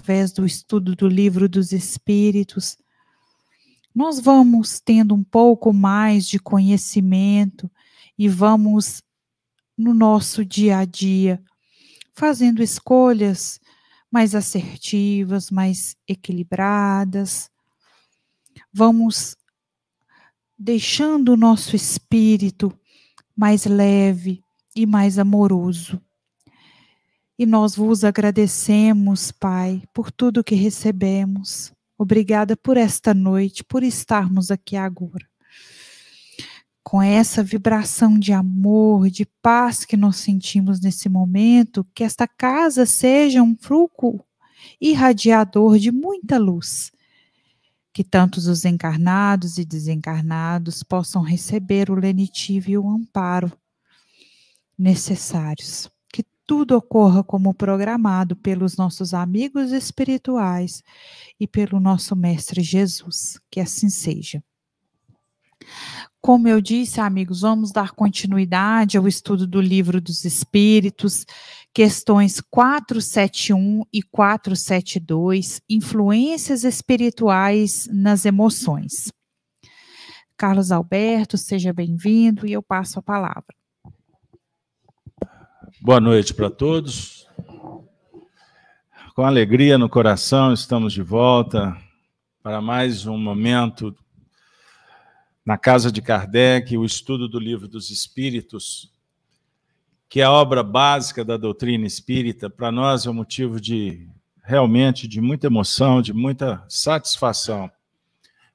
através do estudo do livro dos Espíritos, nós vamos tendo um pouco mais de conhecimento e vamos no nosso dia a dia fazendo escolhas mais assertivas, mais equilibradas. Vamos deixando o nosso espírito mais leve e mais amoroso. E nós vos agradecemos, Pai, por tudo que recebemos. Obrigada por esta noite, por estarmos aqui agora. Com essa vibração de amor, de paz que nós sentimos nesse momento, que esta casa seja um fruto irradiador de muita luz. Que tantos os encarnados e desencarnados possam receber o lenitivo e o amparo necessários tudo ocorra como programado pelos nossos amigos espirituais e pelo nosso Mestre Jesus. Que assim seja. Como eu disse, amigos, vamos dar continuidade ao estudo do Livro dos Espíritos, questões 471 e 472, influências espirituais nas emoções. Carlos Alberto, seja bem-vindo e eu passo a palavra. Boa noite para todos. Com alegria no coração, estamos de volta para mais um momento na casa de Kardec, o estudo do Livro dos Espíritos, que é a obra básica da doutrina espírita. Para nós é um motivo de realmente de muita emoção, de muita satisfação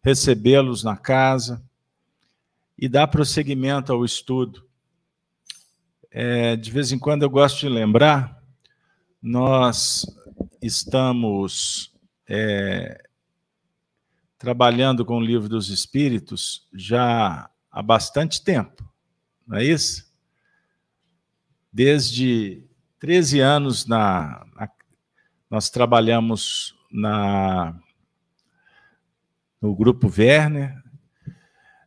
recebê-los na casa e dar prosseguimento ao estudo é, de vez em quando eu gosto de lembrar, nós estamos é, trabalhando com o livro dos Espíritos já há bastante tempo, não é isso? Desde 13 anos na, na nós trabalhamos na, no grupo Werner,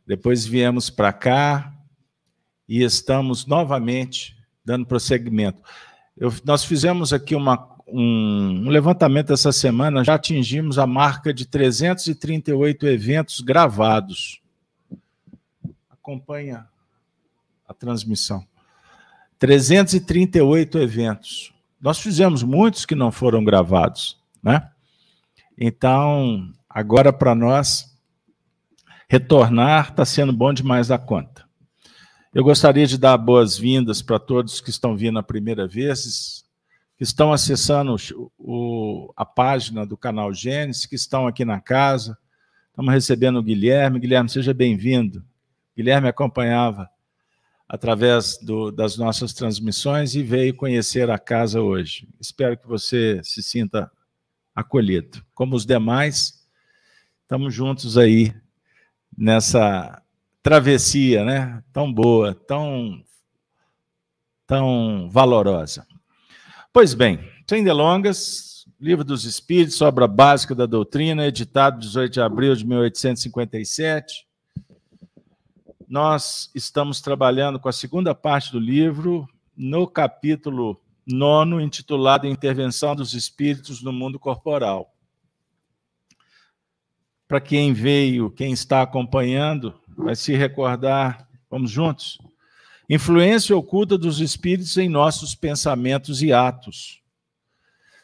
depois viemos para cá, e estamos novamente dando prosseguimento. Eu, nós fizemos aqui uma, um, um, levantamento essa semana, já atingimos a marca de 338 eventos gravados. Acompanha a transmissão. 338 eventos. Nós fizemos muitos que não foram gravados, né? Então, agora para nós retornar está sendo bom demais da conta. Eu gostaria de dar boas-vindas para todos que estão vindo a primeira vez, que estão acessando o, a página do canal Gênesis, que estão aqui na casa. Estamos recebendo o Guilherme. Guilherme, seja bem-vindo. Guilherme acompanhava através do, das nossas transmissões e veio conhecer a casa hoje. Espero que você se sinta acolhido. Como os demais, estamos juntos aí nessa travessia, né? Tão boa, tão, tão valorosa. Pois bem, sem delongas, Livro dos Espíritos, obra básica da doutrina, editado 18 de abril de 1857. Nós estamos trabalhando com a segunda parte do livro, no capítulo nono, intitulado Intervenção dos Espíritos no Mundo Corporal. Para quem veio, quem está acompanhando, vai se recordar, vamos juntos? Influência oculta dos espíritos em nossos pensamentos e atos.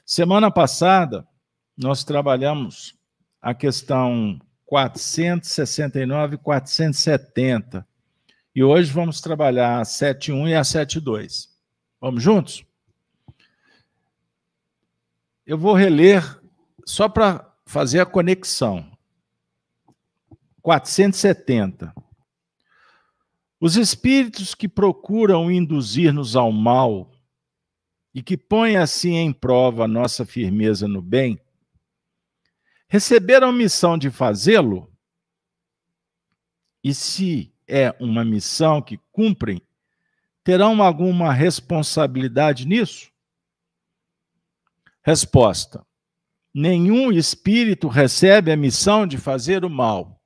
Semana passada, nós trabalhamos a questão 469 e 470. E hoje vamos trabalhar a 71 e a 72. Vamos juntos? Eu vou reler só para fazer a conexão. 470. Os espíritos que procuram induzir-nos ao mal e que põem assim em prova nossa firmeza no bem, receberam a missão de fazê-lo? E se é uma missão que cumprem, terão alguma responsabilidade nisso? Resposta: Nenhum espírito recebe a missão de fazer o mal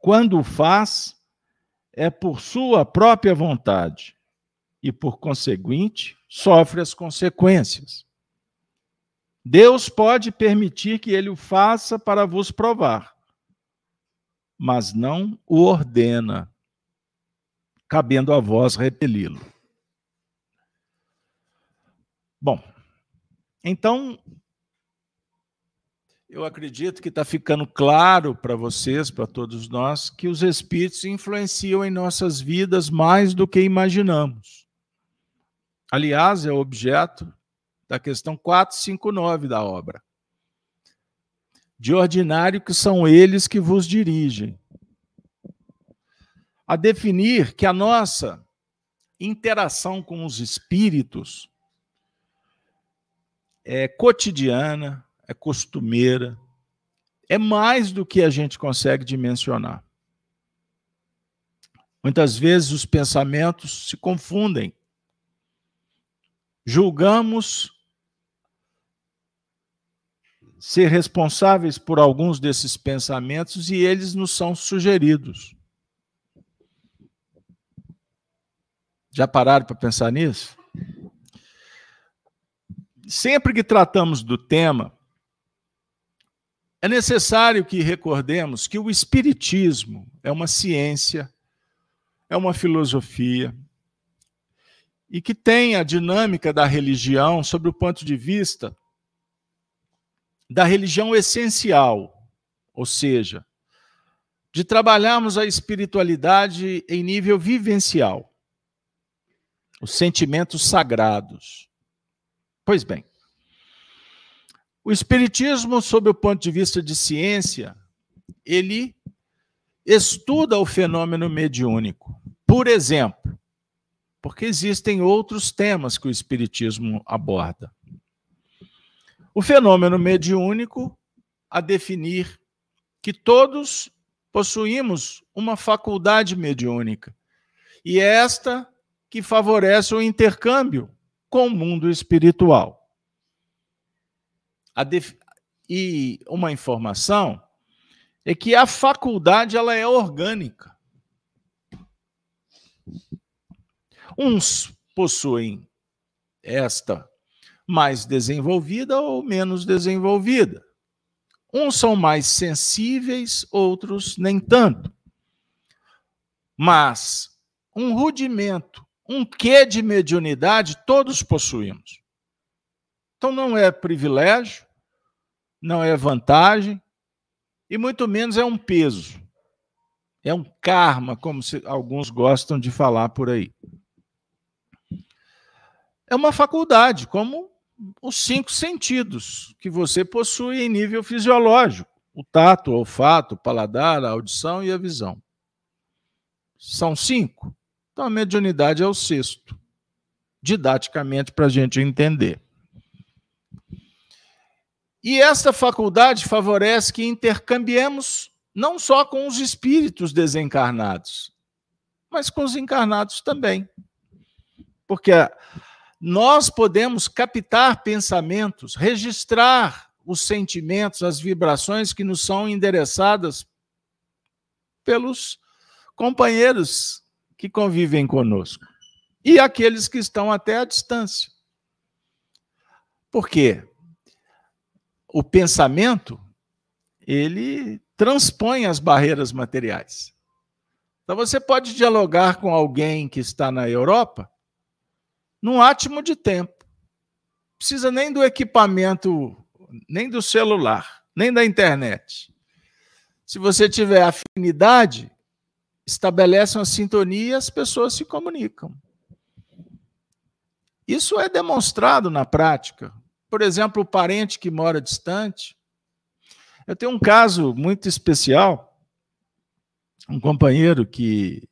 quando o faz, é por sua própria vontade e, por conseguinte, sofre as consequências. Deus pode permitir que ele o faça para vos provar, mas não o ordena, cabendo a vós repeli-lo. Bom, então, eu acredito que está ficando claro para vocês, para todos nós, que os espíritos influenciam em nossas vidas mais do que imaginamos. Aliás, é o objeto da questão 459 da obra. De ordinário que são eles que vos dirigem. A definir que a nossa interação com os espíritos é cotidiana, é costumeira, é mais do que a gente consegue dimensionar. Muitas vezes os pensamentos se confundem. Julgamos ser responsáveis por alguns desses pensamentos e eles nos são sugeridos. Já pararam para pensar nisso? Sempre que tratamos do tema, é necessário que recordemos que o Espiritismo é uma ciência, é uma filosofia, e que tem a dinâmica da religião sob o ponto de vista da religião essencial, ou seja, de trabalharmos a espiritualidade em nível vivencial, os sentimentos sagrados. Pois bem, o Espiritismo, sob o ponto de vista de ciência, ele estuda o fenômeno mediúnico. Por exemplo, porque existem outros temas que o Espiritismo aborda. O fenômeno mediúnico, a definir que todos possuímos uma faculdade mediúnica, e é esta que favorece o intercâmbio com o mundo espiritual def... e uma informação é que a faculdade ela é orgânica. Uns possuem esta mais desenvolvida ou menos desenvolvida. Uns são mais sensíveis, outros nem tanto. Mas um rudimento, um quê de mediunidade, todos possuímos. Então não é privilégio, não é vantagem e muito menos é um peso. É um karma, como alguns gostam de falar por aí. É uma faculdade, como os cinco sentidos que você possui em nível fisiológico: o tato, o olfato, o paladar, a audição e a visão. São cinco. Então a mediunidade é o sexto, didaticamente para a gente entender. E esta faculdade favorece que intercambiemos não só com os espíritos desencarnados, mas com os encarnados também. Porque nós podemos captar pensamentos, registrar os sentimentos, as vibrações que nos são endereçadas pelos companheiros que convivem conosco e aqueles que estão até à distância. Por quê? O pensamento ele transpõe as barreiras materiais. Então você pode dialogar com alguém que está na Europa num átimo de tempo. Precisa nem do equipamento, nem do celular, nem da internet. Se você tiver afinidade, estabelece uma sintonia e as pessoas se comunicam. Isso é demonstrado na prática por exemplo, o parente que mora distante. Eu tenho um caso muito especial, um companheiro que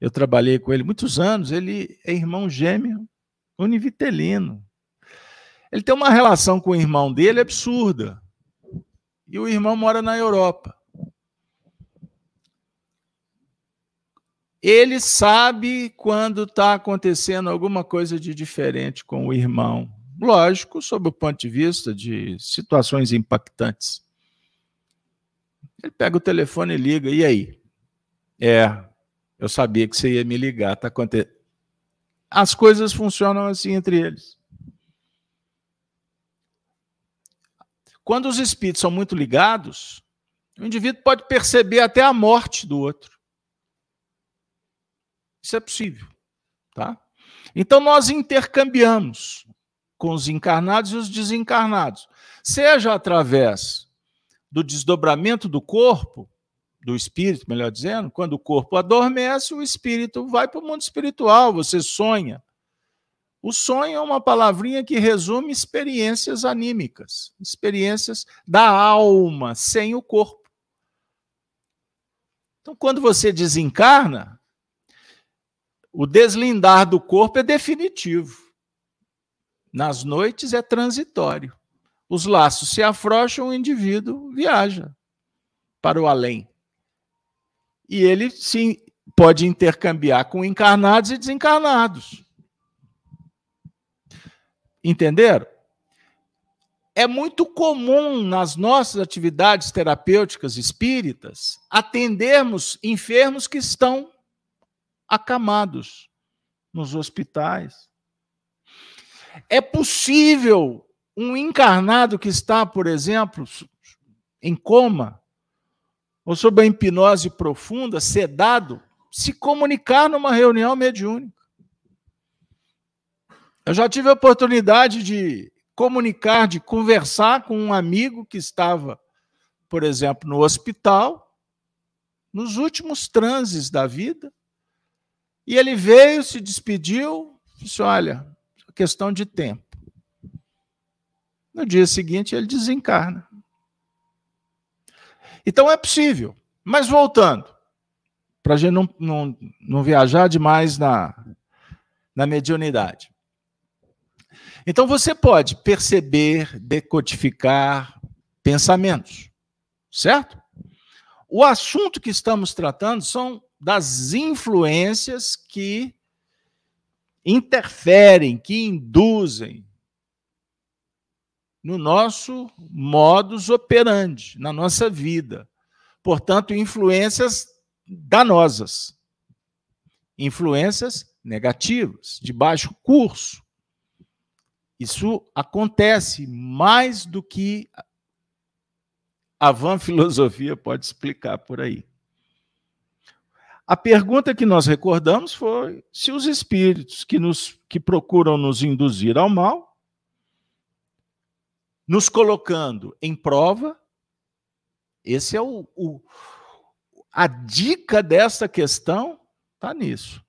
eu trabalhei com ele muitos anos, ele é irmão gêmeo univitelino. Ele tem uma relação com o irmão dele absurda. E o irmão mora na Europa. Ele sabe quando está acontecendo alguma coisa de diferente com o irmão lógico, sob o ponto de vista de situações impactantes. Ele pega o telefone e liga, e aí? É, eu sabia que você ia me ligar, tá acontecendo. As coisas funcionam assim entre eles. Quando os espíritos são muito ligados, o indivíduo pode perceber até a morte do outro. Isso é possível, tá? Então nós intercambiamos com os encarnados e os desencarnados, seja através do desdobramento do corpo, do espírito, melhor dizendo, quando o corpo adormece, o espírito vai para o mundo espiritual, você sonha. O sonho é uma palavrinha que resume experiências anímicas, experiências da alma sem o corpo. Então, quando você desencarna, o deslindar do corpo é definitivo. Nas noites é transitório. Os laços se afrouxam, o indivíduo viaja para o além. E ele sim pode intercambiar com encarnados e desencarnados. Entenderam? É muito comum nas nossas atividades terapêuticas espíritas atendermos enfermos que estão acamados nos hospitais. É possível um encarnado que está, por exemplo, em coma, ou sob a hipnose profunda, sedado, se comunicar numa reunião mediúnica. Eu já tive a oportunidade de comunicar, de conversar com um amigo que estava, por exemplo, no hospital, nos últimos transes da vida, e ele veio, se despediu, disse: Olha, questão de tempo. No dia seguinte, ele desencarna. Então é possível. Mas voltando, para a gente não, não, não viajar demais na, na mediunidade. Então você pode perceber, decodificar pensamentos, certo? O assunto que estamos tratando são das influências que interferem, que induzem no nosso modus operandi, na nossa vida. Portanto, influências danosas, influências negativas, de baixo curso. Isso acontece mais do que a van filosofia pode explicar por aí. A pergunta que nós recordamos foi se os espíritos que, nos, que procuram nos induzir ao mal, nos colocando em prova, esse é o, o a dica dessa questão está nisso.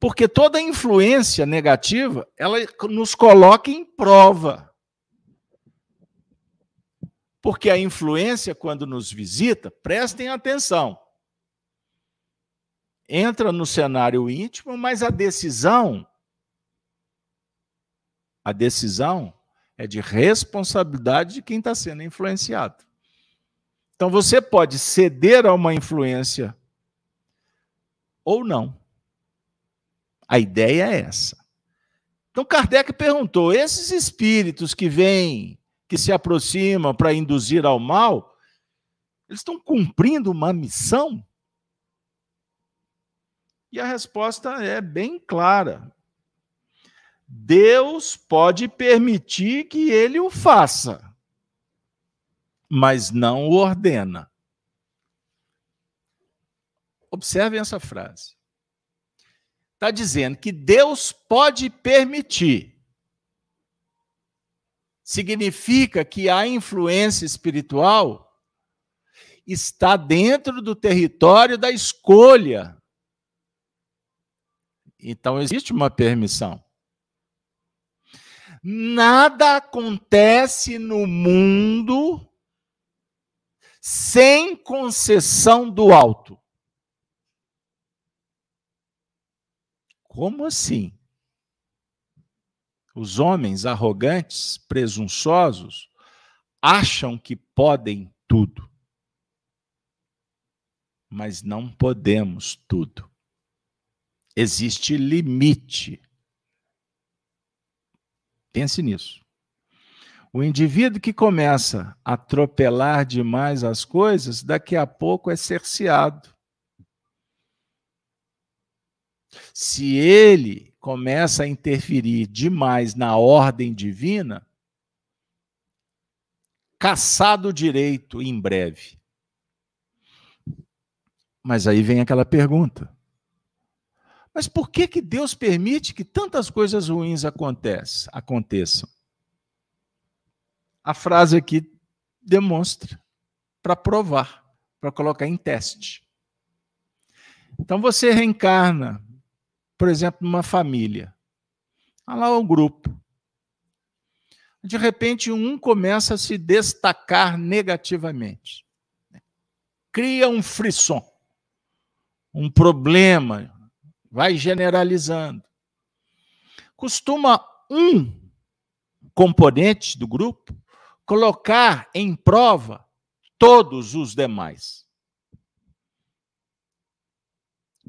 Porque toda influência negativa, ela nos coloca em prova. Porque a influência, quando nos visita, prestem atenção, entra no cenário íntimo, mas a decisão, a decisão é de responsabilidade de quem está sendo influenciado. Então você pode ceder a uma influência ou não. A ideia é essa. Então Kardec perguntou: esses espíritos que vêm, que se aproximam para induzir ao mal, eles estão cumprindo uma missão? E a resposta é bem clara. Deus pode permitir que ele o faça, mas não o ordena. Observem essa frase. Está dizendo que Deus pode permitir. Significa que a influência espiritual está dentro do território da escolha então existe uma permissão. Nada acontece no mundo sem concessão do alto. Como assim? Os homens arrogantes, presunçosos, acham que podem tudo. Mas não podemos tudo existe limite. Pense nisso. O indivíduo que começa a atropelar demais as coisas, daqui a pouco é cerceado. Se ele começa a interferir demais na ordem divina, caçado direito em breve. Mas aí vem aquela pergunta: mas por que, que Deus permite que tantas coisas ruins aconteçam? A frase aqui demonstra, para provar, para colocar em teste. Então você reencarna, por exemplo, numa família. Olha lá o grupo. De repente, um começa a se destacar negativamente. Cria um frisson, um problema, vai generalizando. Costuma um componente do grupo colocar em prova todos os demais.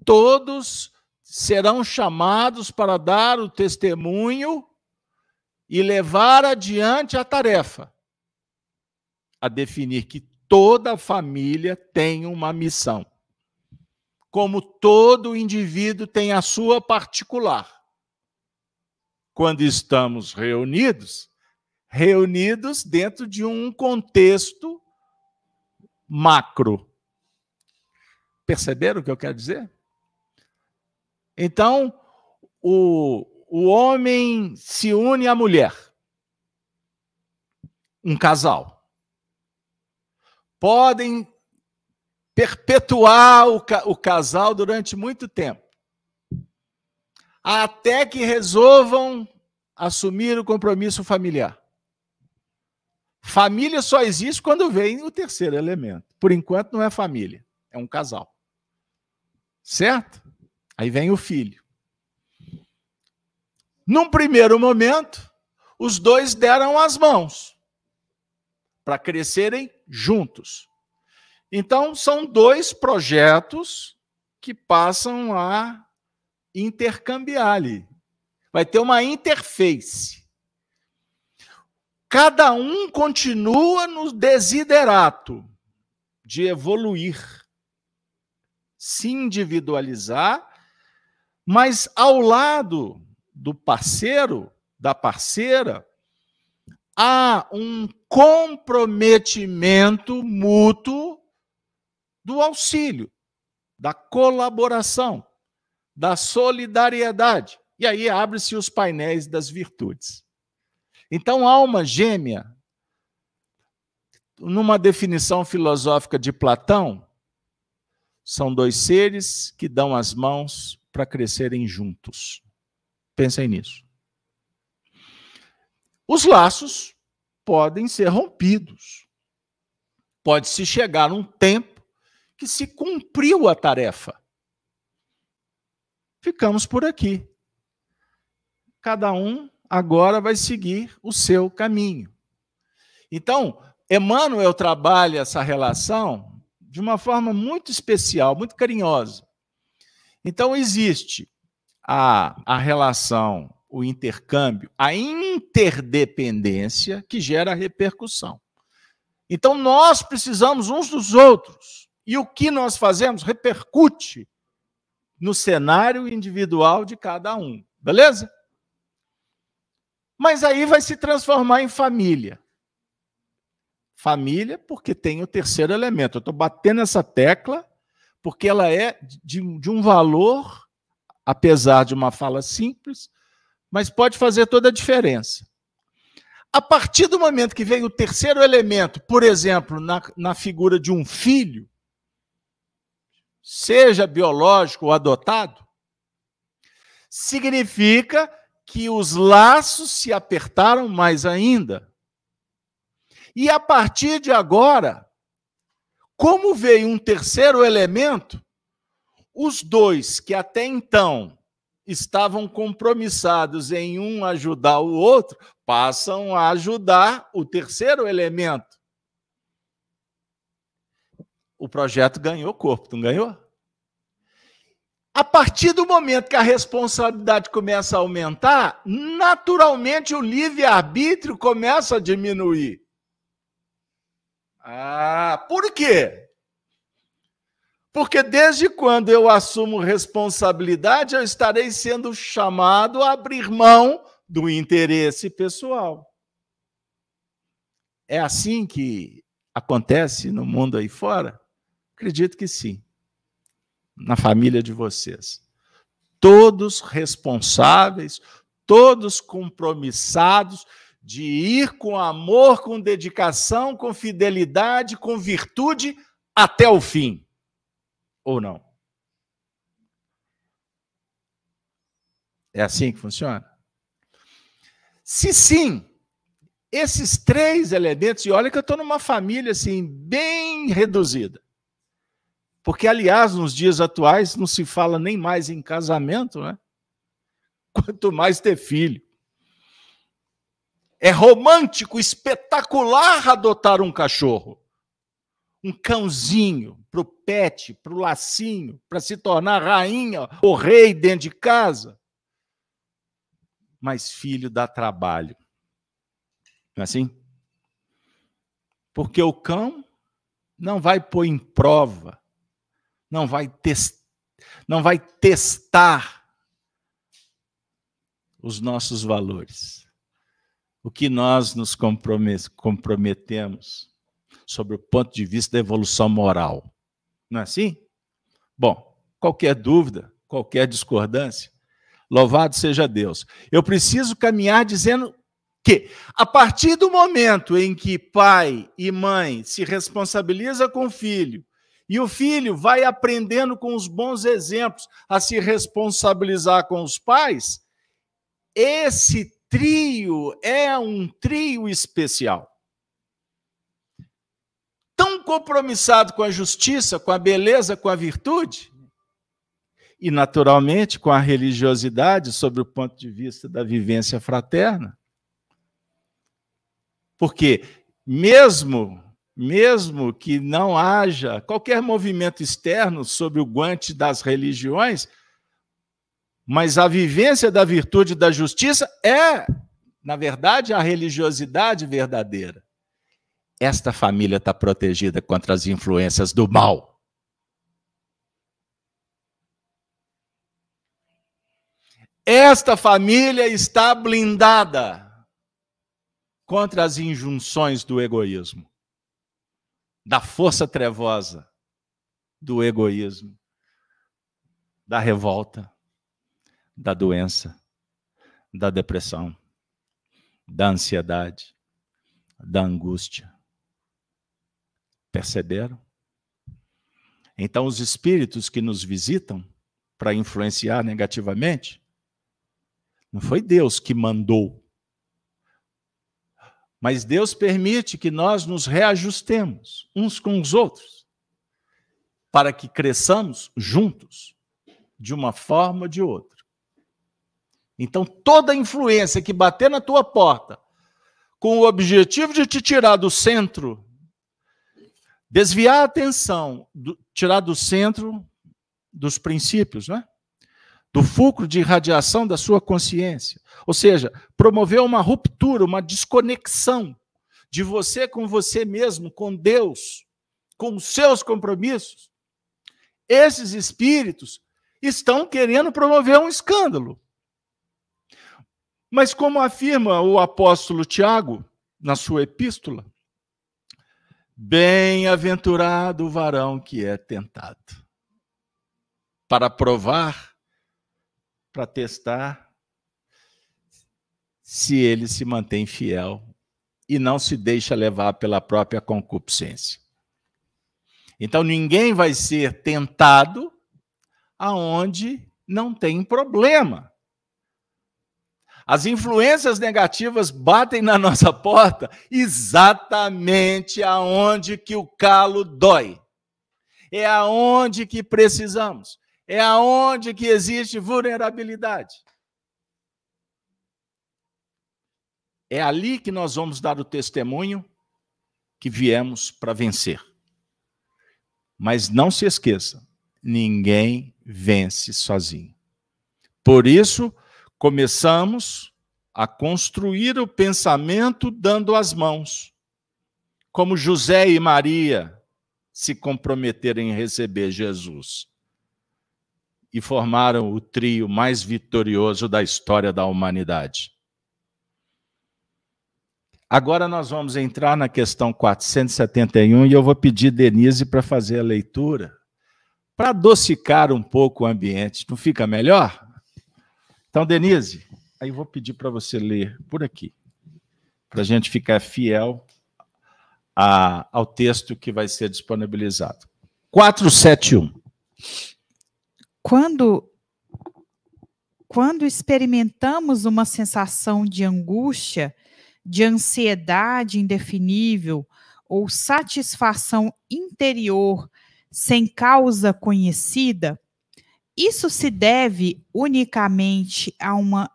Todos serão chamados para dar o testemunho e levar adiante a tarefa, a definir que toda família tem uma missão como todo indivíduo tem a sua particular. Quando estamos reunidos, reunidos dentro de um contexto macro. Perceberam o que eu quero dizer? Então, o, o homem se une à mulher, um casal. Podem perpetuar o, ca o casal durante muito tempo. Até que resolvam assumir o compromisso familiar. Família só existe quando vem o terceiro elemento. Por enquanto não é família, é um casal. Certo? Aí vem o filho. Num primeiro momento, os dois deram as mãos para crescerem juntos. Então, são dois projetos que passam a intercambiar ali. Vai ter uma interface. Cada um continua no desiderato de evoluir, se individualizar, mas ao lado do parceiro, da parceira, há um comprometimento mútuo do auxílio, da colaboração, da solidariedade. E aí abre-se os painéis das virtudes. Então, alma gêmea, numa definição filosófica de Platão, são dois seres que dão as mãos para crescerem juntos. Pensem nisso. Os laços podem ser rompidos. Pode-se chegar num tempo que se cumpriu a tarefa. Ficamos por aqui. Cada um agora vai seguir o seu caminho. Então, Emmanuel trabalha essa relação de uma forma muito especial, muito carinhosa. Então, existe a, a relação, o intercâmbio, a interdependência que gera repercussão. Então, nós precisamos uns dos outros. E o que nós fazemos repercute no cenário individual de cada um. Beleza? Mas aí vai se transformar em família. Família, porque tem o terceiro elemento. Eu estou batendo essa tecla porque ela é de, de um valor, apesar de uma fala simples, mas pode fazer toda a diferença. A partir do momento que vem o terceiro elemento, por exemplo, na, na figura de um filho, seja biológico ou adotado, significa que os laços se apertaram mais ainda. E a partir de agora, como veio um terceiro elemento, os dois que até então estavam compromissados em um ajudar o outro, passam a ajudar o terceiro elemento o projeto ganhou corpo, não ganhou? A partir do momento que a responsabilidade começa a aumentar, naturalmente o livre-arbítrio começa a diminuir. Ah, por quê? Porque desde quando eu assumo responsabilidade, eu estarei sendo chamado a abrir mão do interesse pessoal. É assim que acontece no mundo aí fora? Acredito que sim. Na família de vocês. Todos responsáveis, todos compromissados de ir com amor, com dedicação, com fidelidade, com virtude até o fim. Ou não? É assim que funciona? Se sim, esses três elementos, e olha que eu estou numa família assim, bem reduzida. Porque, aliás, nos dias atuais não se fala nem mais em casamento, né? Quanto mais ter filho. É romântico, espetacular adotar um cachorro. Um cãozinho para o pet, para o lacinho, para se tornar rainha ou rei dentro de casa mas filho dá trabalho. Não é assim? Porque o cão não vai pôr em prova, não vai, não vai testar os nossos valores. O que nós nos comprometemos sobre o ponto de vista da evolução moral. Não é assim? Bom, qualquer dúvida, qualquer discordância, Louvado seja Deus. Eu preciso caminhar dizendo que, a partir do momento em que pai e mãe se responsabiliza com o filho, e o filho vai aprendendo com os bons exemplos a se responsabilizar com os pais, esse trio é um trio especial. Tão compromissado com a justiça, com a beleza, com a virtude, e, naturalmente, com a religiosidade sob o ponto de vista da vivência fraterna. Porque, mesmo, mesmo que não haja qualquer movimento externo sobre o guante das religiões, mas a vivência da virtude e da justiça é, na verdade, a religiosidade verdadeira. Esta família está protegida contra as influências do mal. Esta família está blindada contra as injunções do egoísmo, da força trevosa do egoísmo, da revolta, da doença, da depressão, da ansiedade, da angústia. Perceberam? Então, os espíritos que nos visitam para influenciar negativamente não foi Deus que mandou. Mas Deus permite que nós nos reajustemos uns com os outros, para que cresçamos juntos, de uma forma ou de outra. Então, toda influência que bater na tua porta, com o objetivo de te tirar do centro, desviar a atenção, do, tirar do centro dos princípios, né? Do fulcro de irradiação da sua consciência. Ou seja, promover uma ruptura, uma desconexão de você com você mesmo, com Deus, com os seus compromissos. Esses espíritos estão querendo promover um escândalo. Mas, como afirma o apóstolo Tiago na sua epístola, bem-aventurado o varão que é tentado, para provar para testar se ele se mantém fiel e não se deixa levar pela própria concupiscência. Então ninguém vai ser tentado aonde não tem problema. As influências negativas batem na nossa porta exatamente aonde que o calo dói. É aonde que precisamos é aonde que existe vulnerabilidade. É ali que nós vamos dar o testemunho que viemos para vencer. Mas não se esqueça, ninguém vence sozinho. Por isso, começamos a construir o pensamento dando as mãos. Como José e Maria se comprometeram em receber Jesus e formaram o trio mais vitorioso da história da humanidade. Agora nós vamos entrar na questão 471 e eu vou pedir Denise para fazer a leitura, para adocicar um pouco o ambiente. Não fica melhor? Então, Denise, aí eu vou pedir para você ler por aqui, para a gente ficar fiel a, ao texto que vai ser disponibilizado. 471. Quando quando experimentamos uma sensação de angústia, de ansiedade indefinível ou satisfação interior sem causa conhecida, isso se deve unicamente a uma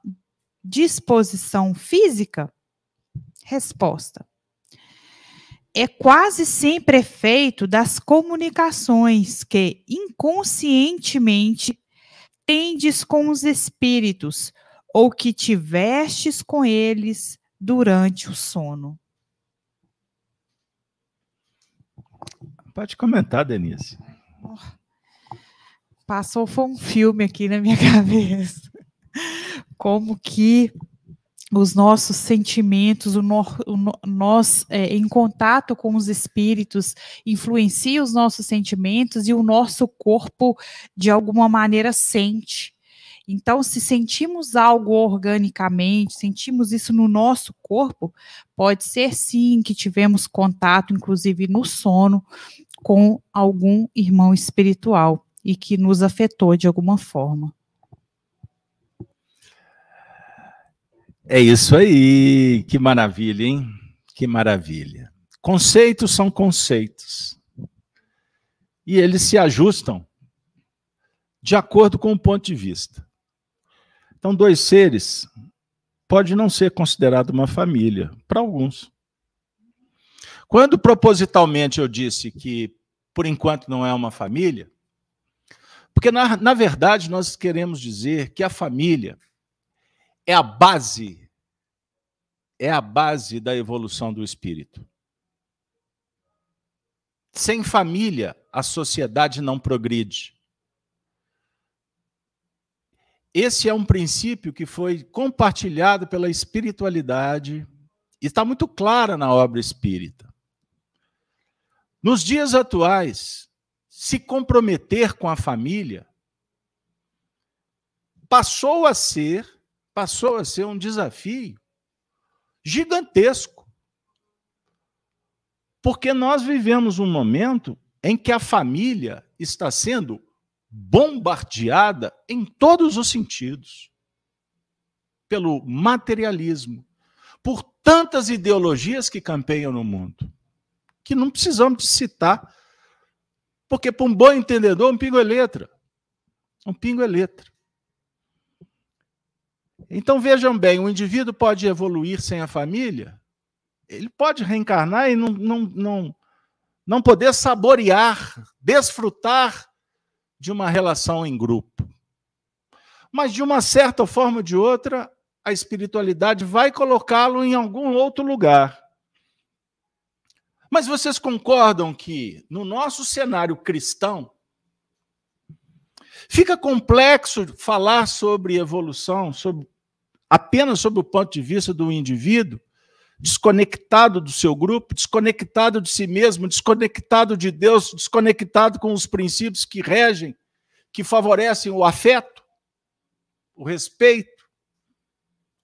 disposição física? Resposta. É quase sempre efeito das comunicações que inconscientemente tendes com os espíritos ou que tivestes com eles durante o sono. Pode comentar, Denise. Passou foi um filme aqui na minha cabeça. Como que os nossos sentimentos, o, no, o nós é, em contato com os espíritos influencia os nossos sentimentos e o nosso corpo de alguma maneira sente. Então, se sentimos algo organicamente, sentimos isso no nosso corpo, pode ser sim que tivemos contato, inclusive no sono, com algum irmão espiritual e que nos afetou de alguma forma. É isso aí, que maravilha, hein? Que maravilha. Conceitos são conceitos. E eles se ajustam de acordo com o ponto de vista. Então, dois seres pode não ser considerado uma família, para alguns. Quando propositalmente eu disse que, por enquanto, não é uma família, porque, na, na verdade, nós queremos dizer que a família é a base, é a base da evolução do espírito. Sem família, a sociedade não progride. Esse é um princípio que foi compartilhado pela espiritualidade e está muito clara na obra espírita. Nos dias atuais, se comprometer com a família passou a ser passou a ser um desafio gigantesco. Porque nós vivemos um momento em que a família está sendo bombardeada em todos os sentidos pelo materialismo, por tantas ideologias que campeiam no mundo, que não precisamos citar, porque para um bom entendedor, um pingo é letra. Um pingo é letra. Então vejam bem, o indivíduo pode evoluir sem a família? Ele pode reencarnar e não, não, não, não poder saborear, desfrutar de uma relação em grupo. Mas, de uma certa forma ou de outra, a espiritualidade vai colocá-lo em algum outro lugar. Mas vocês concordam que, no nosso cenário cristão, fica complexo falar sobre evolução, sobre, apenas sob o ponto de vista do indivíduo, desconectado do seu grupo, desconectado de si mesmo, desconectado de Deus, desconectado com os princípios que regem, que favorecem o afeto, o respeito,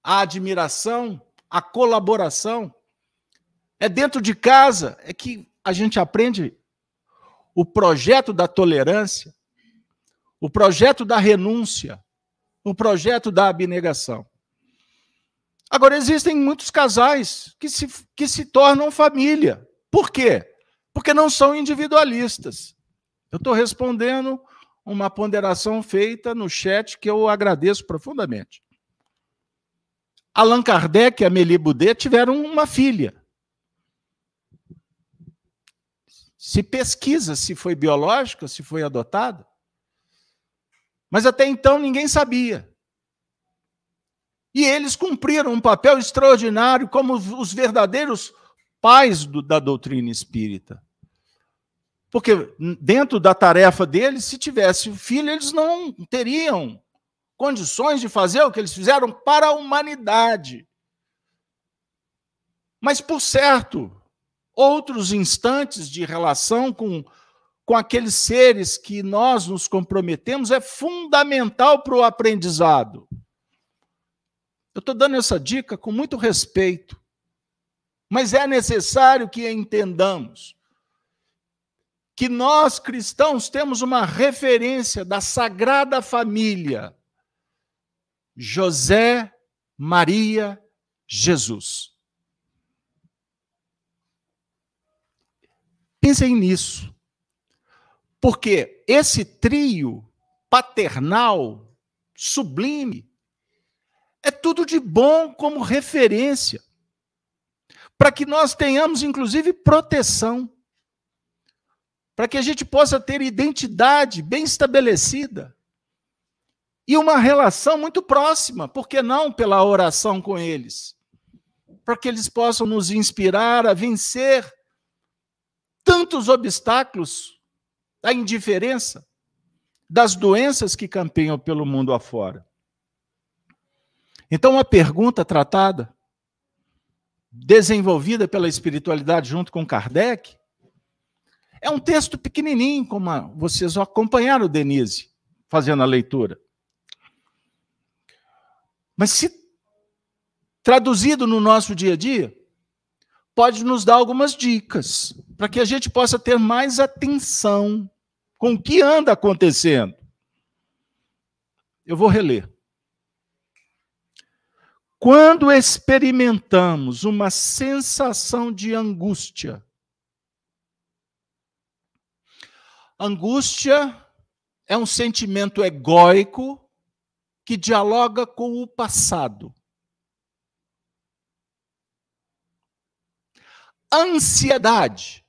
a admiração, a colaboração. É dentro de casa é que a gente aprende o projeto da tolerância, o projeto da renúncia, o projeto da abnegação. Agora, existem muitos casais que se, que se tornam família. Por quê? Porque não são individualistas. Eu estou respondendo uma ponderação feita no chat que eu agradeço profundamente. Allan Kardec e Amélie Boudet tiveram uma filha. Se pesquisa se foi biológica, se foi adotada. Mas até então ninguém sabia. E eles cumpriram um papel extraordinário como os verdadeiros pais do, da doutrina espírita. Porque dentro da tarefa deles, se tivesse filho, eles não teriam condições de fazer o que eles fizeram para a humanidade. Mas, por certo, outros instantes de relação com, com aqueles seres que nós nos comprometemos é fundamental para o aprendizado. Eu estou dando essa dica com muito respeito, mas é necessário que entendamos que nós cristãos temos uma referência da Sagrada Família. José, Maria, Jesus. Pensem nisso. Porque esse trio paternal, sublime, é tudo de bom como referência. Para que nós tenhamos, inclusive, proteção. Para que a gente possa ter identidade bem estabelecida. E uma relação muito próxima, por que não pela oração com eles? Para que eles possam nos inspirar a vencer tantos obstáculos da indiferença, das doenças que campeiam pelo mundo afora. Então, a pergunta tratada, desenvolvida pela espiritualidade junto com Kardec, é um texto pequenininho, como vocês acompanharam Denise fazendo a leitura. Mas se traduzido no nosso dia a dia, pode nos dar algumas dicas para que a gente possa ter mais atenção com o que anda acontecendo. Eu vou reler. Quando experimentamos uma sensação de angústia, angústia é um sentimento egóico que dialoga com o passado. Ansiedade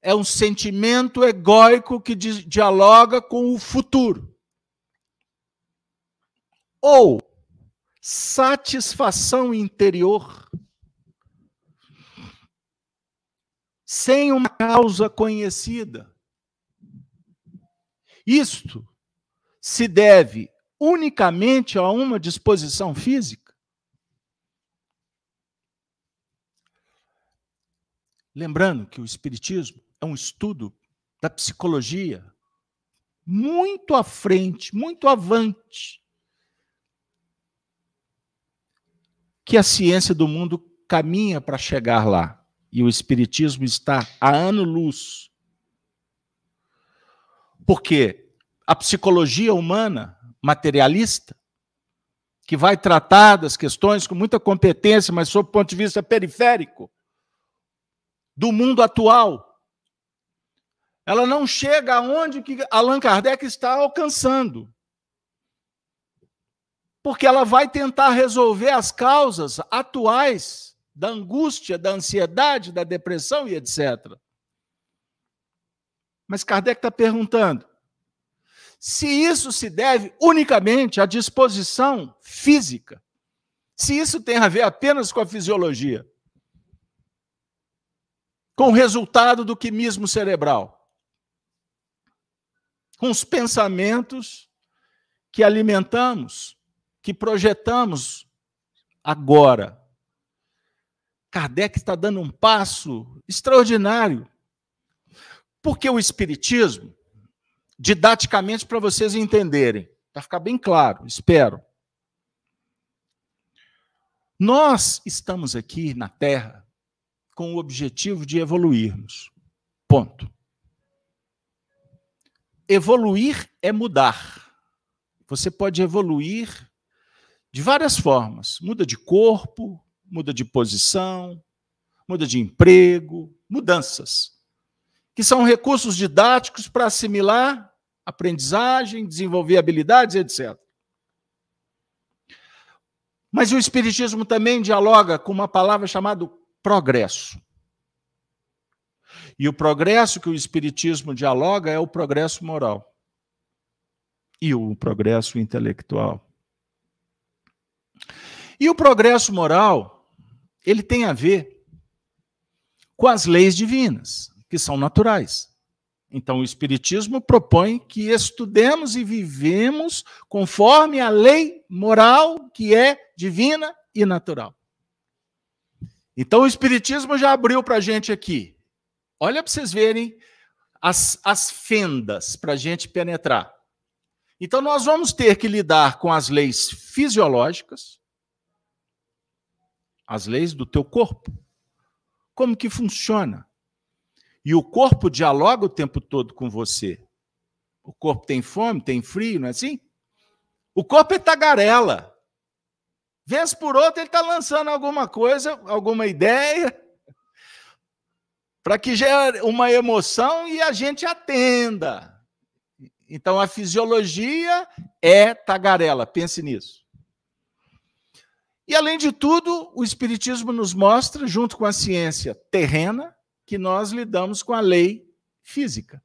é um sentimento egóico que dialoga com o futuro. Ou satisfação interior sem uma causa conhecida. Isto se deve unicamente a uma disposição física? Lembrando que o Espiritismo é um estudo da psicologia muito à frente, muito avante, que a ciência do mundo caminha para chegar lá. E o Espiritismo está a ano-luz. Porque a psicologia humana, materialista, que vai tratar das questões com muita competência, mas sob o ponto de vista periférico, do mundo atual. Ela não chega aonde que Allan Kardec está alcançando. Porque ela vai tentar resolver as causas atuais da angústia, da ansiedade, da depressão e etc. Mas Kardec está perguntando: se isso se deve unicamente à disposição física, se isso tem a ver apenas com a fisiologia com o resultado do quimismo cerebral, com os pensamentos que alimentamos, que projetamos agora. Kardec está dando um passo extraordinário. Porque o Espiritismo, didaticamente, para vocês entenderem, para ficar bem claro, espero. Nós estamos aqui na Terra com o objetivo de evoluirmos. Ponto. Evoluir é mudar. Você pode evoluir de várias formas. Muda de corpo, muda de posição, muda de emprego, mudanças. Que são recursos didáticos para assimilar aprendizagem, desenvolver habilidades, etc. Mas o Espiritismo também dialoga com uma palavra chamada progresso. E o progresso que o Espiritismo dialoga é o progresso moral e o progresso intelectual. E o progresso moral, ele tem a ver com as leis divinas, que são naturais. Então, o Espiritismo propõe que estudemos e vivemos conforme a lei moral que é divina e natural. Então o Espiritismo já abriu para a gente aqui. Olha para vocês verem as, as fendas para a gente penetrar. Então nós vamos ter que lidar com as leis fisiológicas, as leis do teu corpo. Como que funciona? E o corpo dialoga o tempo todo com você. O corpo tem fome, tem frio, não é assim? O corpo é tagarela. Vez por outra, ele está lançando alguma coisa, alguma ideia, para que gere uma emoção e a gente atenda. Então, a fisiologia é tagarela, pense nisso. E, além de tudo, o Espiritismo nos mostra, junto com a ciência terrena, que nós lidamos com a lei física.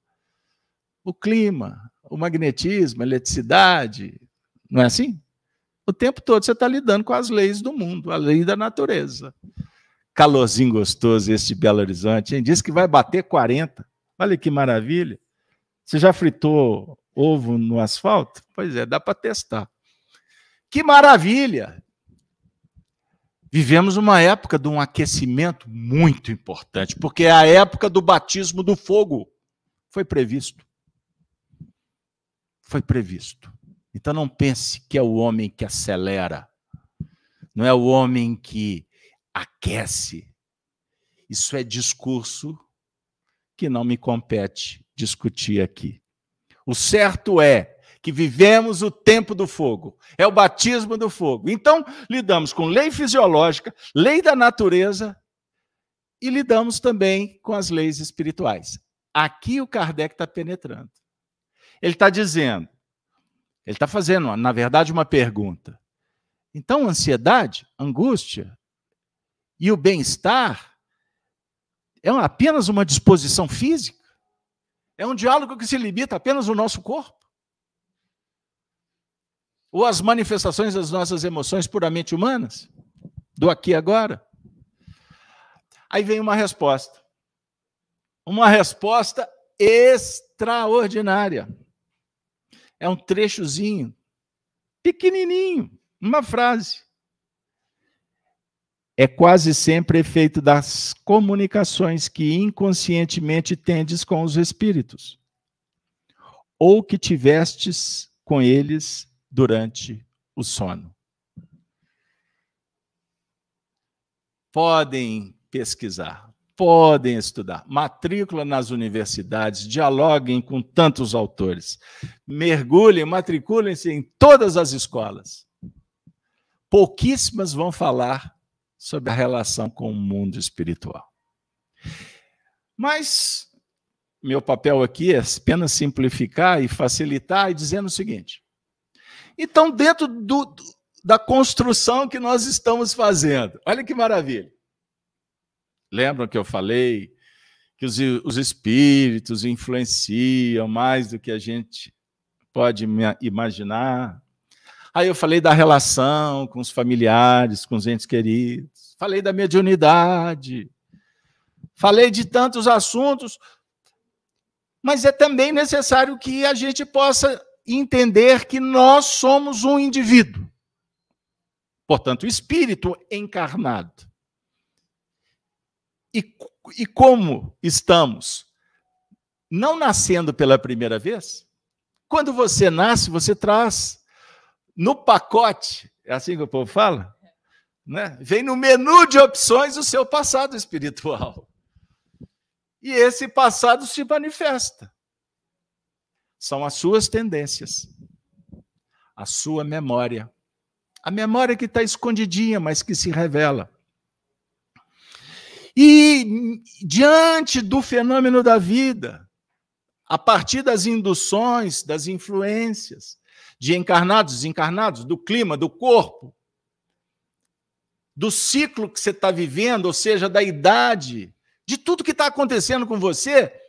O clima, o magnetismo, a eletricidade, não é assim? O tempo todo você está lidando com as leis do mundo, a lei da natureza. Calorzinho gostoso esse de Belo Horizonte, hein? Diz que vai bater 40. Olha que maravilha. Você já fritou ovo no asfalto? Pois é, dá para testar. Que maravilha! Vivemos uma época de um aquecimento muito importante, porque é a época do batismo do fogo. Foi previsto. Foi previsto. Então não pense que é o homem que acelera, não é o homem que aquece. Isso é discurso que não me compete discutir aqui. O certo é que vivemos o tempo do fogo, é o batismo do fogo. Então, lidamos com lei fisiológica, lei da natureza e lidamos também com as leis espirituais. Aqui o Kardec está penetrando. Ele está dizendo ele está fazendo, na verdade, uma pergunta. Então, ansiedade, angústia e o bem-estar é apenas uma disposição física? É um diálogo que se limita apenas ao nosso corpo? Ou às manifestações das nossas emoções puramente humanas? Do aqui e agora? Aí vem uma resposta. Uma resposta extraordinária. É um trechozinho, pequenininho, uma frase. É quase sempre efeito das comunicações que inconscientemente tendes com os espíritos, ou que tivestes com eles durante o sono. Podem pesquisar podem estudar. Matrícula nas universidades, dialoguem com tantos autores. Mergulhem, matriculem-se em todas as escolas. Pouquíssimas vão falar sobre a relação com o mundo espiritual. Mas meu papel aqui é apenas simplificar e facilitar e dizendo o seguinte: então, dentro do, da construção que nós estamos fazendo, olha que maravilha. Lembram que eu falei que os, os espíritos influenciam mais do que a gente pode imaginar? Aí eu falei da relação com os familiares, com os entes queridos, falei da mediunidade, falei de tantos assuntos, mas é também necessário que a gente possa entender que nós somos um indivíduo, portanto, espírito encarnado. E, e como estamos? Não nascendo pela primeira vez? Quando você nasce, você traz no pacote, é assim que o povo fala? Né? Vem no menu de opções o seu passado espiritual. E esse passado se manifesta. São as suas tendências, a sua memória. A memória que está escondidinha, mas que se revela. E diante do fenômeno da vida, a partir das induções, das influências de encarnados, desencarnados, do clima, do corpo, do ciclo que você está vivendo, ou seja, da idade, de tudo que está acontecendo com você,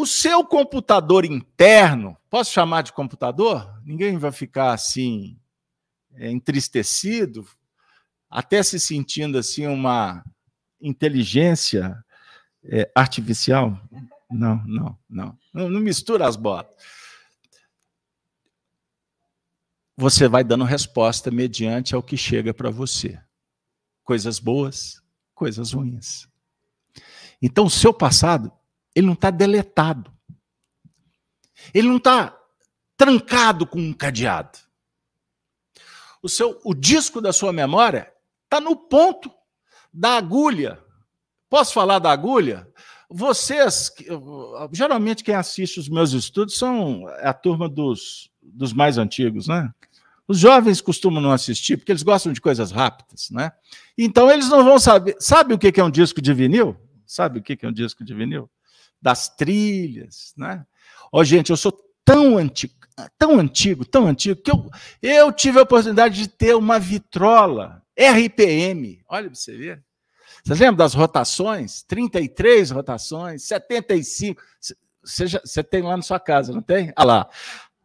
o seu computador interno, posso chamar de computador? Ninguém vai ficar assim é, entristecido, até se sentindo assim uma inteligência é, artificial? Não, não, não, não. Não mistura as botas. Você vai dando resposta mediante ao que chega para você. Coisas boas, coisas ruins. Então, o seu passado, ele não está deletado. Ele não está trancado com um cadeado. O, seu, o disco da sua memória está no ponto da agulha. Posso falar da agulha? Vocês, geralmente quem assiste os meus estudos são a turma dos, dos mais antigos, né? Os jovens costumam não assistir porque eles gostam de coisas rápidas, né? Então eles não vão saber. Sabe o que é um disco de vinil? Sabe o que é um disco de vinil? Das trilhas, né? Ó, gente, eu sou tão antigo, tão antigo, tão antigo, que eu, eu tive a oportunidade de ter uma vitrola RPM. Olha para você ver. Vocês lembram das rotações? 33 rotações, 75. Você, já, você tem lá na sua casa, não tem? Olha lá.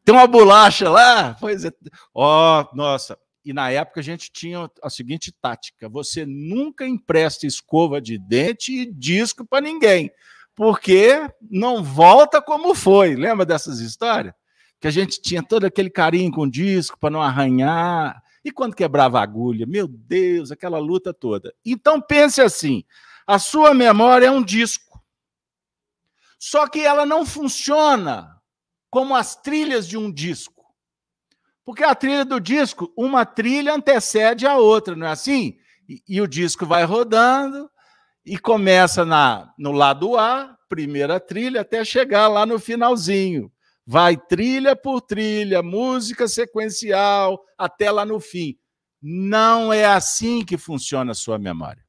Tem uma bolacha lá? Pois é. Ó, oh, nossa. E na época a gente tinha a seguinte tática: você nunca empresta escova de dente e disco para ninguém, porque não volta como foi. Lembra dessas histórias? Que a gente tinha todo aquele carinho com o disco para não arranhar. E quando quebrava a agulha? Meu Deus, aquela luta toda. Então pense assim: a sua memória é um disco. Só que ela não funciona como as trilhas de um disco. Porque a trilha do disco, uma trilha antecede a outra, não é assim? E, e o disco vai rodando e começa na, no lado A, primeira trilha, até chegar lá no finalzinho. Vai trilha por trilha, música sequencial, até lá no fim. Não é assim que funciona a sua memória.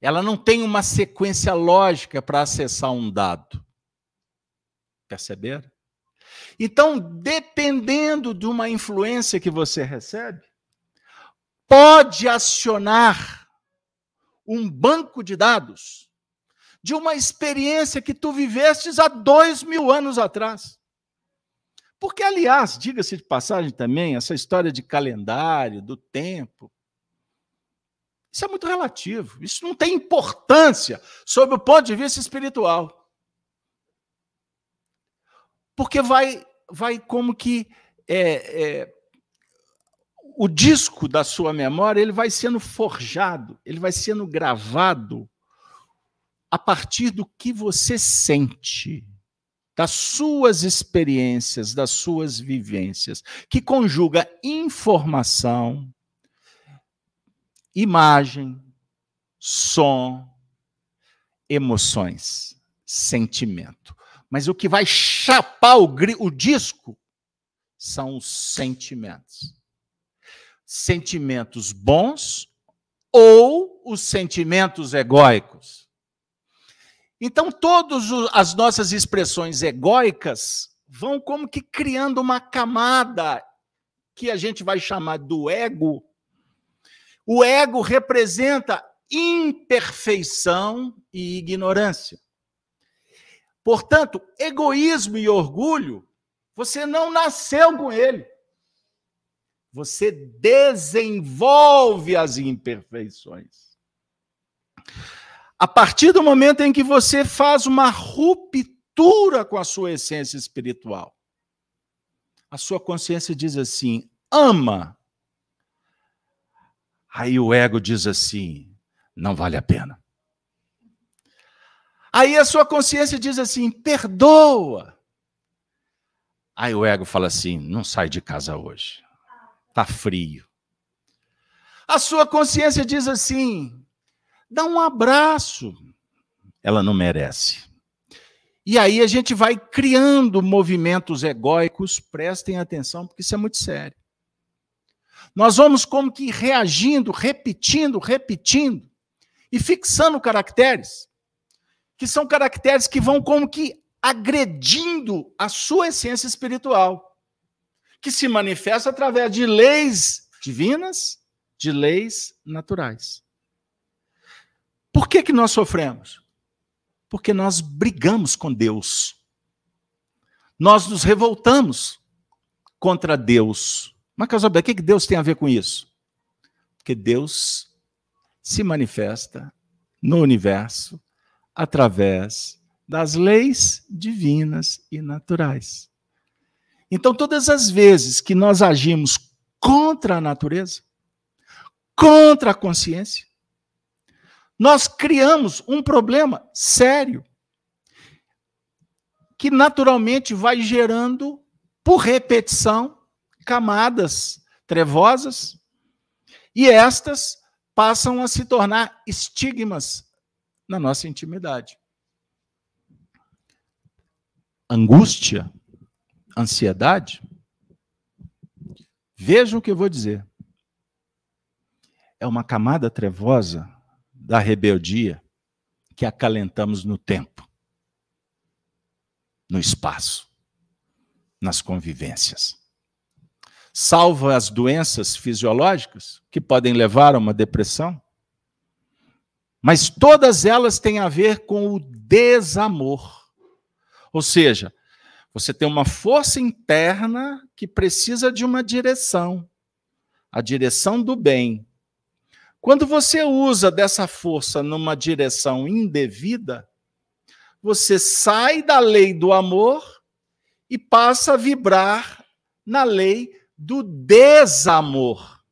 Ela não tem uma sequência lógica para acessar um dado. Perceberam? Então, dependendo de uma influência que você recebe, pode acionar um banco de dados de uma experiência que tu vivestes há dois mil anos atrás. Porque, aliás, diga-se de passagem também, essa história de calendário, do tempo, isso é muito relativo. Isso não tem importância sob o ponto de vista espiritual porque vai, vai como que é, é, o disco da sua memória ele vai sendo forjado, ele vai sendo gravado a partir do que você sente, das suas experiências, das suas vivências, que conjuga informação, imagem, som, emoções, sentimento. Mas o que vai chapar o, o disco são os sentimentos. Sentimentos bons ou os sentimentos egóicos. Então, todas as nossas expressões egóicas vão como que criando uma camada que a gente vai chamar do ego. O ego representa imperfeição e ignorância. Portanto, egoísmo e orgulho, você não nasceu com ele. Você desenvolve as imperfeições. A partir do momento em que você faz uma ruptura com a sua essência espiritual, a sua consciência diz assim: ama. Aí o ego diz assim: não vale a pena. Aí a sua consciência diz assim: perdoa. Aí o ego fala assim: não sai de casa hoje. Tá frio. A sua consciência diz assim: dá um abraço. Ela não merece. E aí a gente vai criando movimentos egóicos, prestem atenção, porque isso é muito sério. Nós vamos como que reagindo, repetindo, repetindo e fixando caracteres que são caracteres que vão como que agredindo a sua essência espiritual, que se manifesta através de leis divinas, de leis naturais. Por que, que nós sofremos? Porque nós brigamos com Deus. Nós nos revoltamos contra Deus. Mas, Casalberto, o que, que Deus tem a ver com isso? Porque Deus se manifesta no universo através das leis divinas e naturais. Então, todas as vezes que nós agimos contra a natureza, contra a consciência, nós criamos um problema sério que naturalmente vai gerando, por repetição, camadas trevosas, e estas passam a se tornar estigmas na nossa intimidade. Angústia, ansiedade, vejam o que eu vou dizer. É uma camada trevosa da rebeldia que acalentamos no tempo, no espaço, nas convivências. Salva as doenças fisiológicas que podem levar a uma depressão, mas todas elas têm a ver com o desamor. Ou seja, você tem uma força interna que precisa de uma direção, a direção do bem, quando você usa dessa força numa direção indevida, você sai da lei do amor e passa a vibrar na lei do desamor.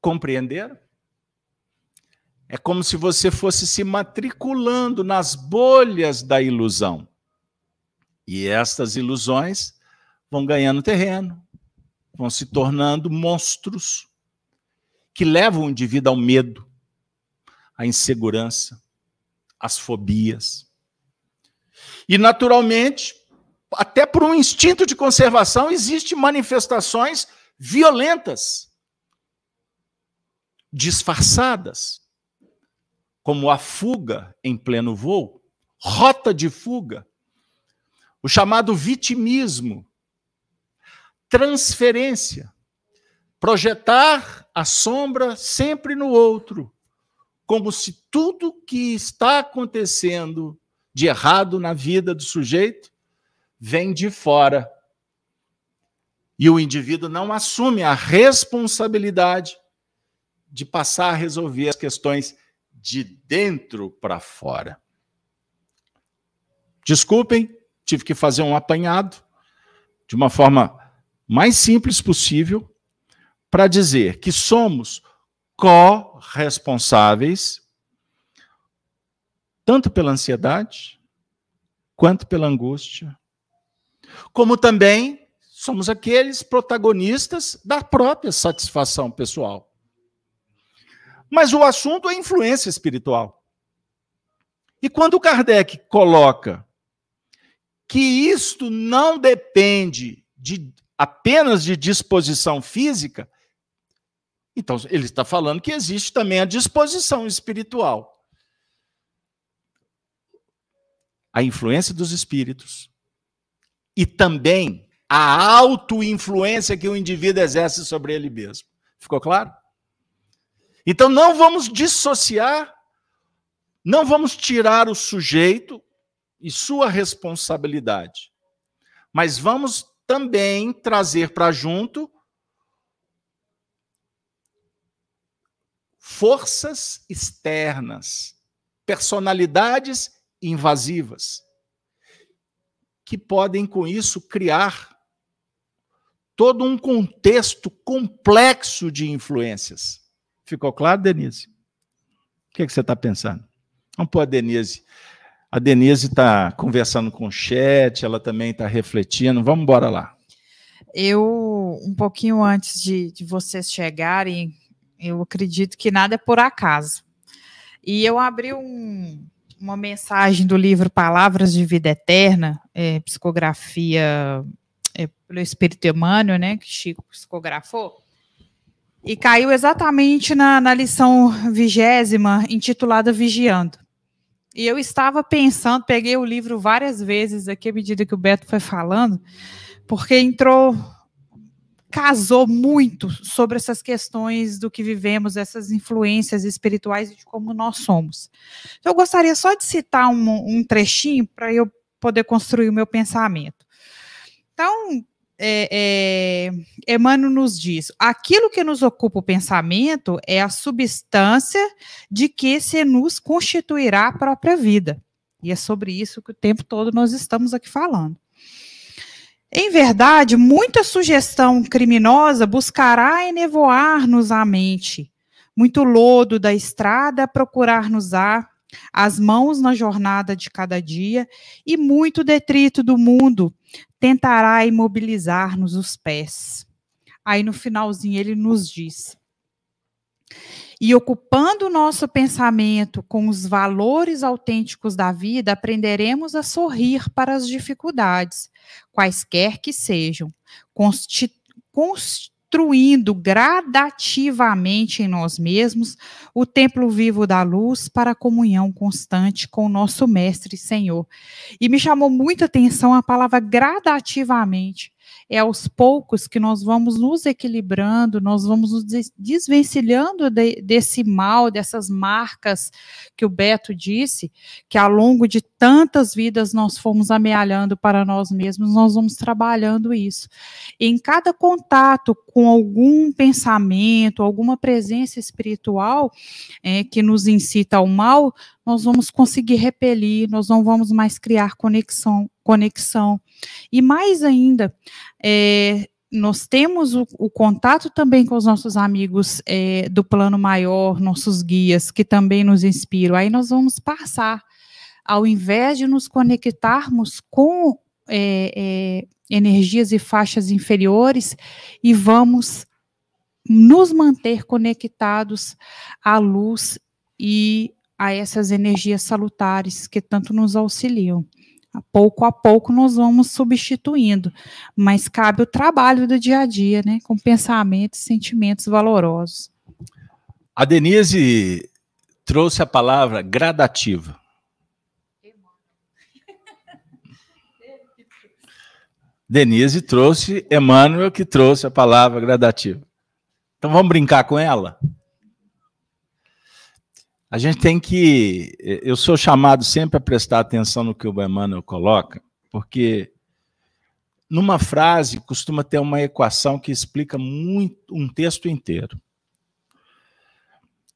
Compreenderam? É como se você fosse se matriculando nas bolhas da ilusão. E estas ilusões vão ganhando terreno, vão se tornando monstros que levam o indivíduo ao medo, à insegurança, às fobias. E, naturalmente, até por um instinto de conservação, existem manifestações violentas, disfarçadas, como a fuga em pleno voo, rota de fuga, o chamado vitimismo, transferência, projetar a sombra sempre no outro, como se tudo que está acontecendo de errado na vida do sujeito vem de fora. E o indivíduo não assume a responsabilidade de passar a resolver as questões de dentro para fora. Desculpem, tive que fazer um apanhado de uma forma mais simples possível para dizer que somos corresponsáveis tanto pela ansiedade quanto pela angústia, como também somos aqueles protagonistas da própria satisfação pessoal. Mas o assunto é influência espiritual. E quando Kardec coloca que isto não depende de, apenas de disposição física, então, ele está falando que existe também a disposição espiritual. A influência dos espíritos e também a auto-influência que o indivíduo exerce sobre ele mesmo. Ficou claro? Então, não vamos dissociar, não vamos tirar o sujeito e sua responsabilidade, mas vamos também trazer para junto forças externas, personalidades invasivas, que podem com isso criar todo um contexto complexo de influências. Ficou claro, Denise? O que, é que você está pensando? Vamos pôr a Denise. A Denise está conversando com o chat, ela também está refletindo. Vamos embora lá. Eu, um pouquinho antes de, de vocês chegarem, eu acredito que nada é por acaso. E eu abri um, uma mensagem do livro Palavras de Vida Eterna, é, psicografia é, pelo Espírito Emmanuel, né, que Chico psicografou, e caiu exatamente na, na lição vigésima, intitulada Vigiando. E eu estava pensando, peguei o livro várias vezes aqui à medida que o Beto foi falando, porque entrou casou muito sobre essas questões do que vivemos, essas influências espirituais e de como nós somos. Então, eu gostaria só de citar um, um trechinho para eu poder construir o meu pensamento. Então, é, é, Emmanuel nos diz: aquilo que nos ocupa o pensamento é a substância de que se nos constituirá a própria vida. E é sobre isso que o tempo todo nós estamos aqui falando. Em verdade, muita sugestão criminosa buscará enevoar-nos a mente, muito lodo da estrada procurar-nos-á, as mãos na jornada de cada dia, e muito detrito do mundo tentará imobilizar-nos os pés. Aí no finalzinho ele nos diz: e ocupando o nosso pensamento com os valores autênticos da vida, aprenderemos a sorrir para as dificuldades, quaisquer que sejam, construindo gradativamente em nós mesmos o templo vivo da luz para a comunhão constante com o nosso Mestre Senhor. E me chamou muita atenção a palavra gradativamente é aos poucos que nós vamos nos equilibrando, nós vamos nos desvencilhando de, desse mal, dessas marcas que o Beto disse, que ao longo de tantas vidas nós fomos amealhando para nós mesmos, nós vamos trabalhando isso. Em cada contato com algum pensamento, alguma presença espiritual é, que nos incita ao mal, nós vamos conseguir repelir, nós não vamos mais criar conexão, conexão. E mais ainda, é, nós temos o, o, contato também com os nossos amigos é, do plano maior, nossos guias, que também nos inspiram. Aí nós vamos passar, ao invés de nos conectarmos com é, é energias e faixas inferiores, e vamos nos manter conectados à luz e a essas energias salutares que tanto nos auxiliam. Pouco a pouco nós vamos substituindo, mas cabe o trabalho do dia a dia, né, com pensamentos, sentimentos valorosos. A Denise trouxe a palavra gradativa. Denise trouxe, Emmanuel que trouxe a palavra gradativa. Então vamos brincar com ela? A gente tem que. Eu sou chamado sempre a prestar atenção no que o Emmanuel coloca, porque numa frase costuma ter uma equação que explica muito um texto inteiro.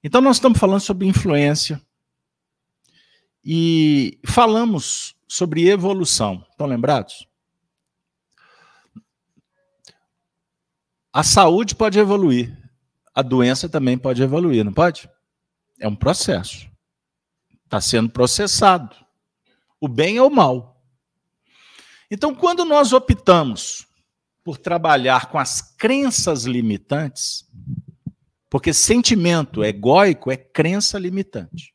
Então, nós estamos falando sobre influência e falamos sobre evolução. Estão lembrados? A saúde pode evoluir, a doença também pode evoluir, não pode? É um processo. Está sendo processado. O bem ou o mal. Então, quando nós optamos por trabalhar com as crenças limitantes, porque sentimento egóico é crença limitante.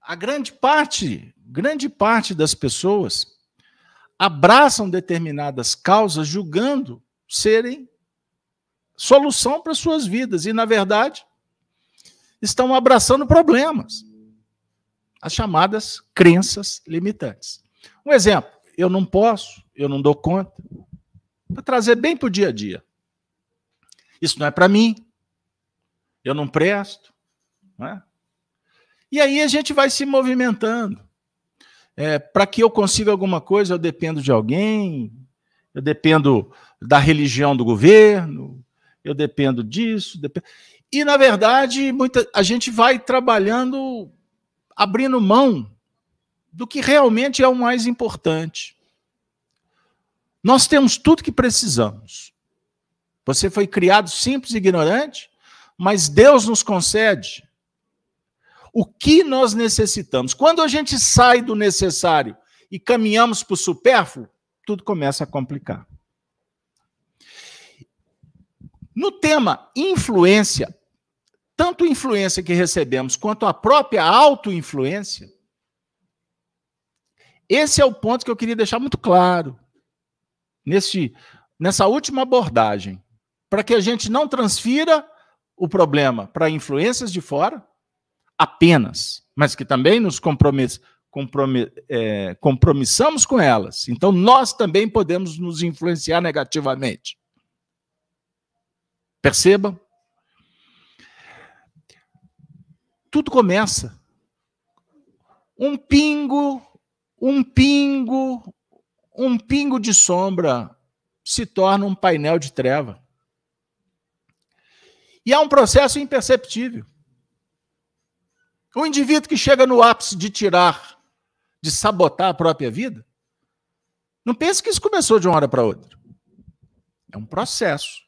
A grande parte, grande parte das pessoas abraçam determinadas causas julgando serem solução para suas vidas e na verdade estão abraçando problemas. As chamadas crenças limitantes. Um exemplo, eu não posso, eu não dou conta. Para trazer bem para o dia a dia. Isso não é para mim. Eu não presto. Não é? E aí a gente vai se movimentando. É, para que eu consiga alguma coisa, eu dependo de alguém, eu dependo da religião do governo, eu dependo disso. Dependo... E, na verdade, muita, a gente vai trabalhando, abrindo mão do que realmente é o mais importante. Nós temos tudo que precisamos. Você foi criado simples e ignorante, mas Deus nos concede o que nós necessitamos. Quando a gente sai do necessário e caminhamos para o supérfluo, tudo começa a complicar. No tema influência, tanto influência que recebemos quanto a própria auto-influência, esse é o ponto que eu queria deixar muito claro nesse, nessa última abordagem, para que a gente não transfira o problema para influências de fora apenas, mas que também nos compromet, compromet, é, compromissamos com elas. Então, nós também podemos nos influenciar negativamente. Percebam? Tudo começa. Um pingo, um pingo, um pingo de sombra se torna um painel de treva. E é um processo imperceptível. O indivíduo que chega no ápice de tirar, de sabotar a própria vida, não pense que isso começou de uma hora para outra. É um processo.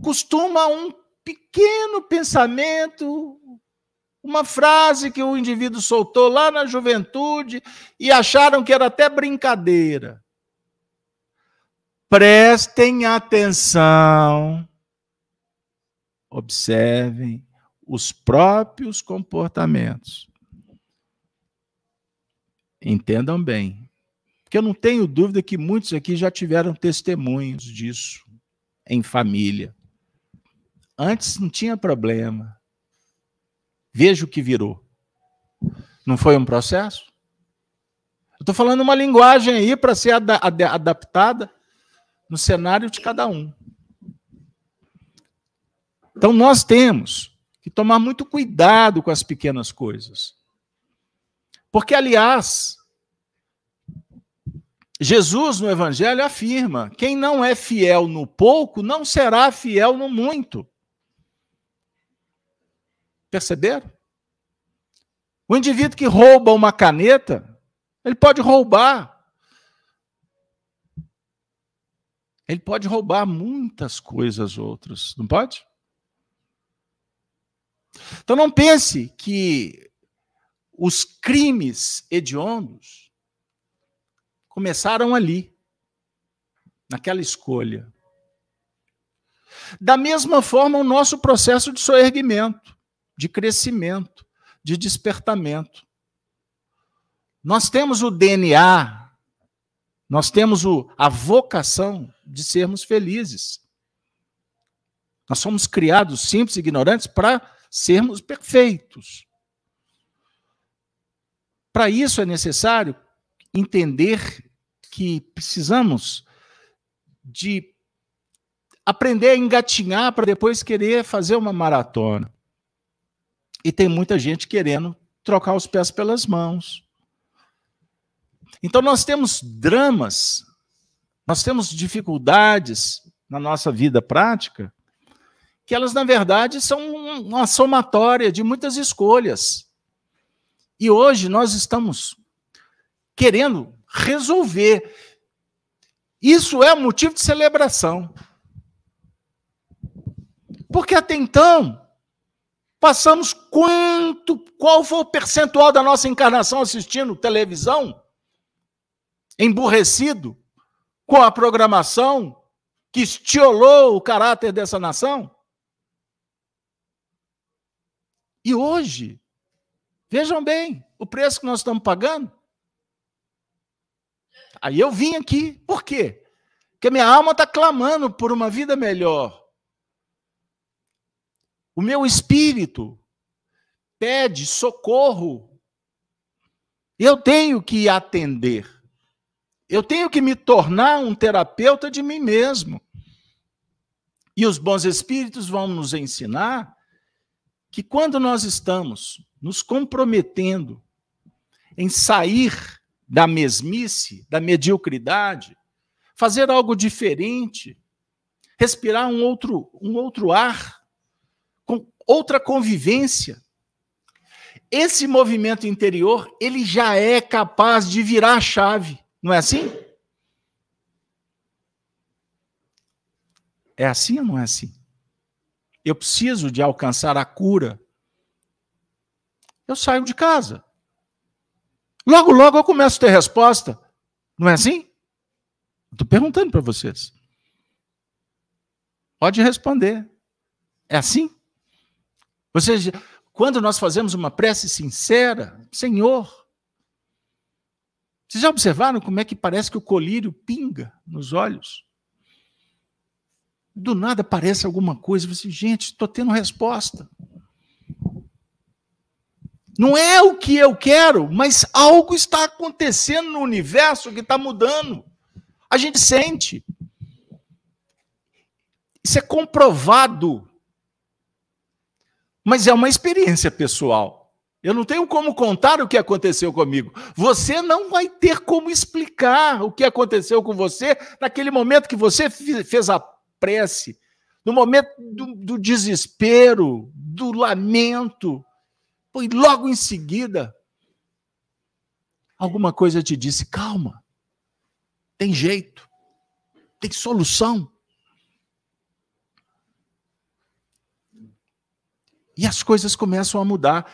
costuma um pequeno pensamento, uma frase que o indivíduo soltou lá na juventude e acharam que era até brincadeira. Prestem atenção, observem os próprios comportamentos. Entendam bem, porque eu não tenho dúvida que muitos aqui já tiveram testemunhos disso em família. Antes não tinha problema. Veja o que virou. Não foi um processo? Eu estou falando uma linguagem aí para ser ad ad adaptada no cenário de cada um. Então nós temos que tomar muito cuidado com as pequenas coisas. Porque, aliás, Jesus no Evangelho afirma: quem não é fiel no pouco não será fiel no muito. Perceberam? O indivíduo que rouba uma caneta, ele pode roubar. Ele pode roubar muitas coisas outras, não pode? Então não pense que os crimes hediondos começaram ali, naquela escolha. Da mesma forma, o nosso processo de soerguimento de crescimento, de despertamento. Nós temos o DNA, nós temos o, a vocação de sermos felizes. Nós somos criados simples e ignorantes para sermos perfeitos. Para isso é necessário entender que precisamos de aprender a engatinhar para depois querer fazer uma maratona. E tem muita gente querendo trocar os pés pelas mãos. Então nós temos dramas, nós temos dificuldades na nossa vida prática, que elas, na verdade, são uma somatória de muitas escolhas. E hoje nós estamos querendo resolver. Isso é motivo de celebração. Porque até então, Passamos quanto, qual foi o percentual da nossa encarnação assistindo televisão? Emburrecido com a programação que estiolou o caráter dessa nação? E hoje, vejam bem, o preço que nós estamos pagando. Aí eu vim aqui, por quê? Porque minha alma está clamando por uma vida melhor. O meu espírito pede socorro. Eu tenho que atender. Eu tenho que me tornar um terapeuta de mim mesmo. E os bons espíritos vão nos ensinar que quando nós estamos nos comprometendo em sair da mesmice, da mediocridade, fazer algo diferente, respirar um outro, um outro ar, outra convivência. Esse movimento interior, ele já é capaz de virar a chave, não é assim? É assim ou não é assim? Eu preciso de alcançar a cura. Eu saio de casa. Logo, logo eu começo a ter resposta. Não é assim? Estou perguntando para vocês. Pode responder. É assim? Seja, quando nós fazemos uma prece sincera, Senhor, vocês já observaram como é que parece que o colírio pinga nos olhos? Do nada aparece alguma coisa, você, gente, estou tendo resposta. Não é o que eu quero, mas algo está acontecendo no universo que está mudando. A gente sente. Isso é comprovado mas é uma experiência pessoal. Eu não tenho como contar o que aconteceu comigo. Você não vai ter como explicar o que aconteceu com você naquele momento que você fez a prece, no momento do, do desespero, do lamento. E logo em seguida, alguma coisa te disse: calma, tem jeito, tem solução. E as coisas começam a mudar.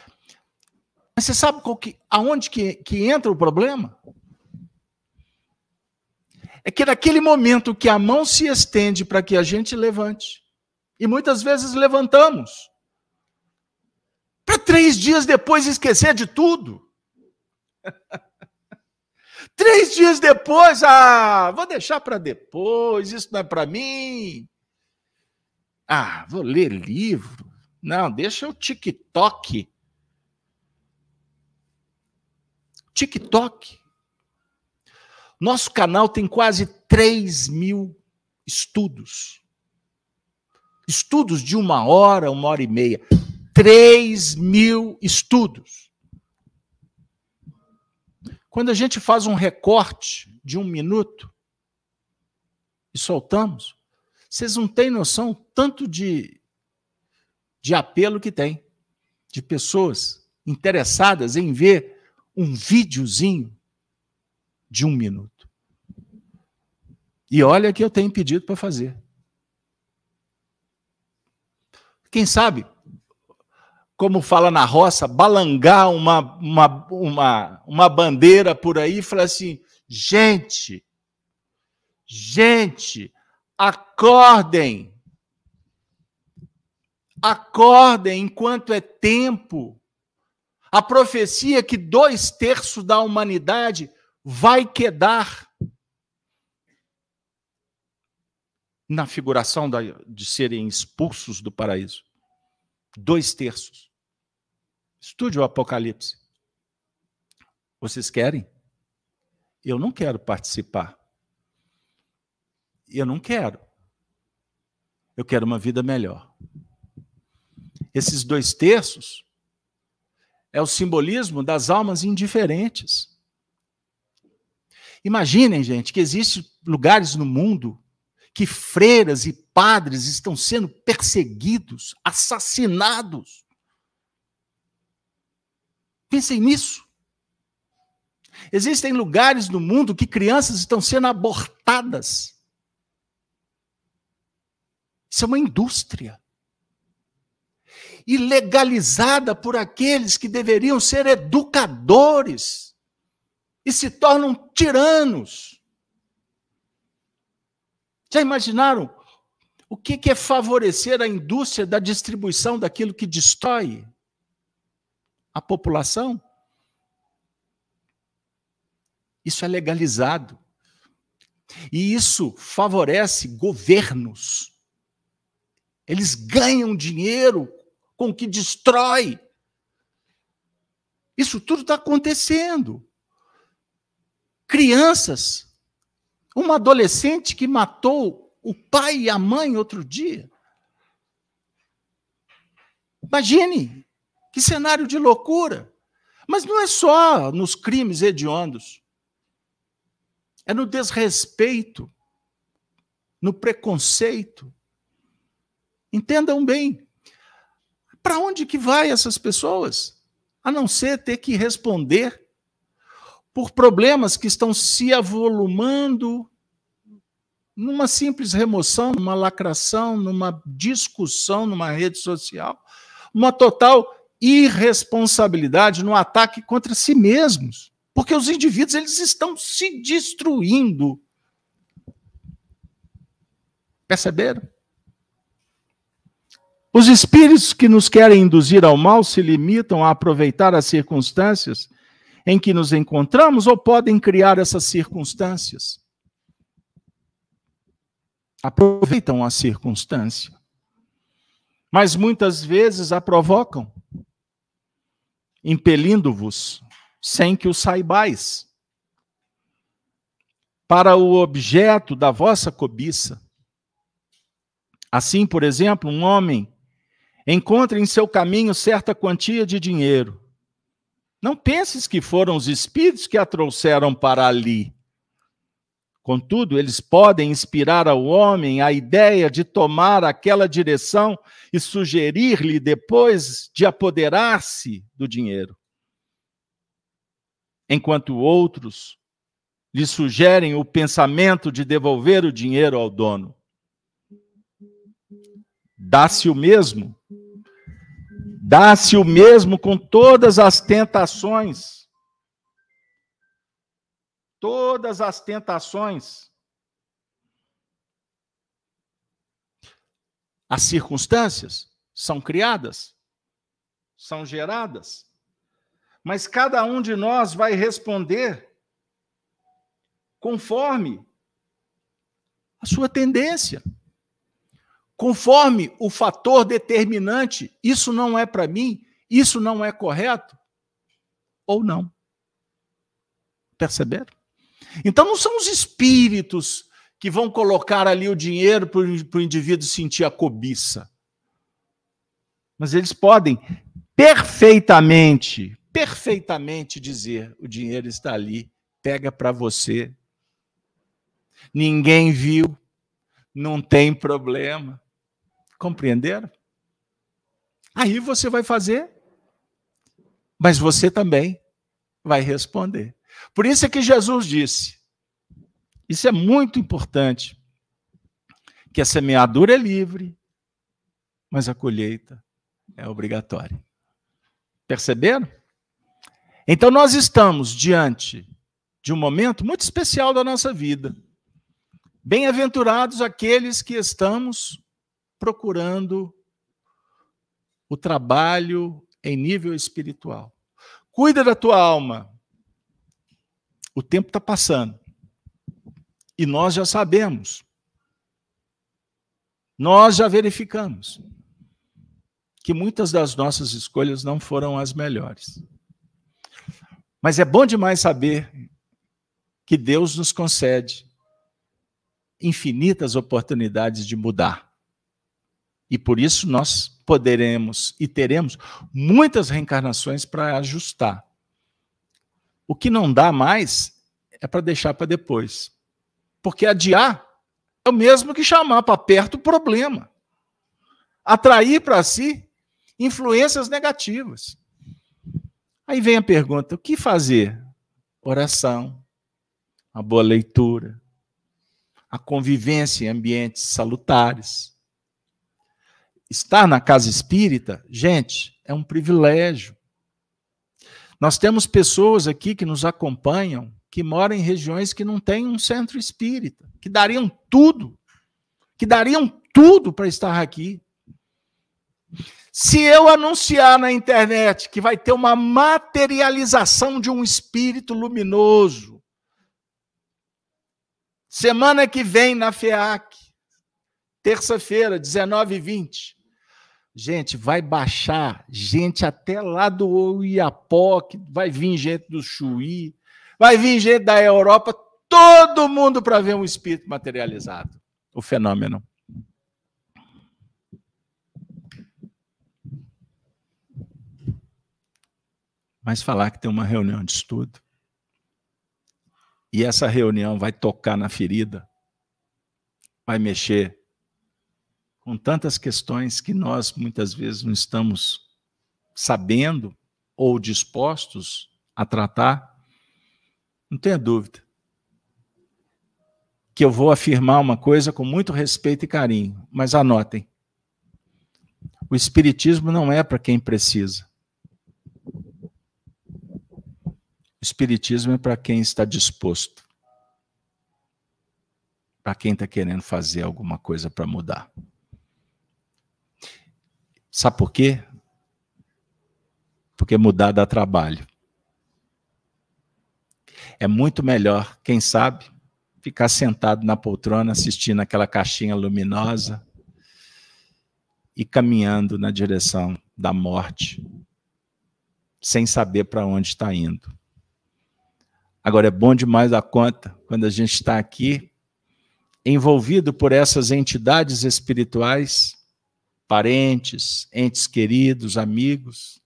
Mas você sabe que, aonde que, que entra o problema? É que naquele momento que a mão se estende para que a gente levante, e muitas vezes levantamos, para três dias depois esquecer de tudo. três dias depois, ah, vou deixar para depois, isso não é para mim. Ah, vou ler livro. Não, deixa o TikTok. TikTok. Nosso canal tem quase 3 mil estudos. Estudos de uma hora, uma hora e meia. 3 mil estudos. Quando a gente faz um recorte de um minuto e soltamos, vocês não têm noção tanto de, de apelo que tem, de pessoas interessadas em ver um videozinho de um minuto. E olha que eu tenho pedido para fazer. Quem sabe, como fala na roça, balangar uma, uma, uma, uma bandeira por aí e falar assim: gente, gente, acordem. Acordem enquanto é tempo. A profecia que dois terços da humanidade vai quedar na figuração de serem expulsos do paraíso. Dois terços. Estude o Apocalipse. Vocês querem? Eu não quero participar. Eu não quero. Eu quero uma vida melhor. Esses dois terços é o simbolismo das almas indiferentes. Imaginem, gente, que existem lugares no mundo que freiras e padres estão sendo perseguidos, assassinados. Pensem nisso. Existem lugares no mundo que crianças estão sendo abortadas. Isso é uma indústria. E legalizada por aqueles que deveriam ser educadores e se tornam tiranos. Já imaginaram o que é favorecer a indústria da distribuição daquilo que destrói a população? Isso é legalizado. E isso favorece governos. Eles ganham dinheiro com o que destrói. Isso tudo está acontecendo crianças. Uma adolescente que matou o pai e a mãe outro dia. Imagine que cenário de loucura. Mas não é só nos crimes hediondos. É no desrespeito, no preconceito. Entendam bem. Para onde que vai essas pessoas? A não ser ter que responder por problemas que estão se avolumando numa simples remoção, numa lacração, numa discussão numa rede social, uma total irresponsabilidade no ataque contra si mesmos, porque os indivíduos eles estão se destruindo. Perceberam? Os espíritos que nos querem induzir ao mal se limitam a aproveitar as circunstâncias em que nos encontramos ou podem criar essas circunstâncias. Aproveitam a circunstância, mas muitas vezes a provocam, impelindo-vos sem que o saibais para o objeto da vossa cobiça. Assim, por exemplo, um homem encontra em seu caminho certa quantia de dinheiro não penses que foram os espíritos que a trouxeram para ali. Contudo, eles podem inspirar ao homem a ideia de tomar aquela direção e sugerir-lhe depois de apoderar-se do dinheiro. Enquanto outros lhe sugerem o pensamento de devolver o dinheiro ao dono. Dá-se o mesmo Dá-se o mesmo com todas as tentações. Todas as tentações. As circunstâncias são criadas, são geradas, mas cada um de nós vai responder conforme a sua tendência, conforme o fator determinante. Isso não é para mim, isso não é correto, ou não. Perceberam? Então não são os espíritos que vão colocar ali o dinheiro para o indivíduo sentir a cobiça. Mas eles podem perfeitamente, perfeitamente dizer: o dinheiro está ali, pega para você. Ninguém viu, não tem problema. Compreenderam? Aí você vai fazer, mas você também vai responder. Por isso é que Jesus disse: isso é muito importante. Que a semeadura é livre, mas a colheita é obrigatória. Perceberam? Então nós estamos diante de um momento muito especial da nossa vida. Bem-aventurados aqueles que estamos procurando o trabalho em nível espiritual. Cuida da tua alma. O tempo está passando. E nós já sabemos. Nós já verificamos que muitas das nossas escolhas não foram as melhores. Mas é bom demais saber que Deus nos concede infinitas oportunidades de mudar. E por isso nós poderemos e teremos muitas reencarnações para ajustar. O que não dá mais é para deixar para depois. Porque adiar é o mesmo que chamar para perto o problema. Atrair para si influências negativas. Aí vem a pergunta: o que fazer? Oração, a boa leitura, a convivência em ambientes salutares. Estar na casa espírita, gente, é um privilégio. Nós temos pessoas aqui que nos acompanham que moram em regiões que não têm um centro espírita, que dariam tudo, que dariam tudo para estar aqui. Se eu anunciar na internet que vai ter uma materialização de um espírito luminoso, semana que vem na FEAC, terça-feira, 19 e 20, gente, vai baixar gente até lá do Oiapoque, vai vir gente do Chuí, Vai vir gente da Europa, todo mundo para ver um espírito materializado. O fenômeno. Mas falar que tem uma reunião de estudo e essa reunião vai tocar na ferida, vai mexer com tantas questões que nós muitas vezes não estamos sabendo ou dispostos a tratar. Não tenha dúvida. Que eu vou afirmar uma coisa com muito respeito e carinho, mas anotem. O Espiritismo não é para quem precisa. O Espiritismo é para quem está disposto. Para quem está querendo fazer alguma coisa para mudar. Sabe por quê? Porque mudar dá trabalho. É muito melhor, quem sabe, ficar sentado na poltrona assistindo aquela caixinha luminosa e caminhando na direção da morte, sem saber para onde está indo. Agora, é bom demais a conta quando a gente está aqui, envolvido por essas entidades espirituais, parentes, entes queridos, amigos,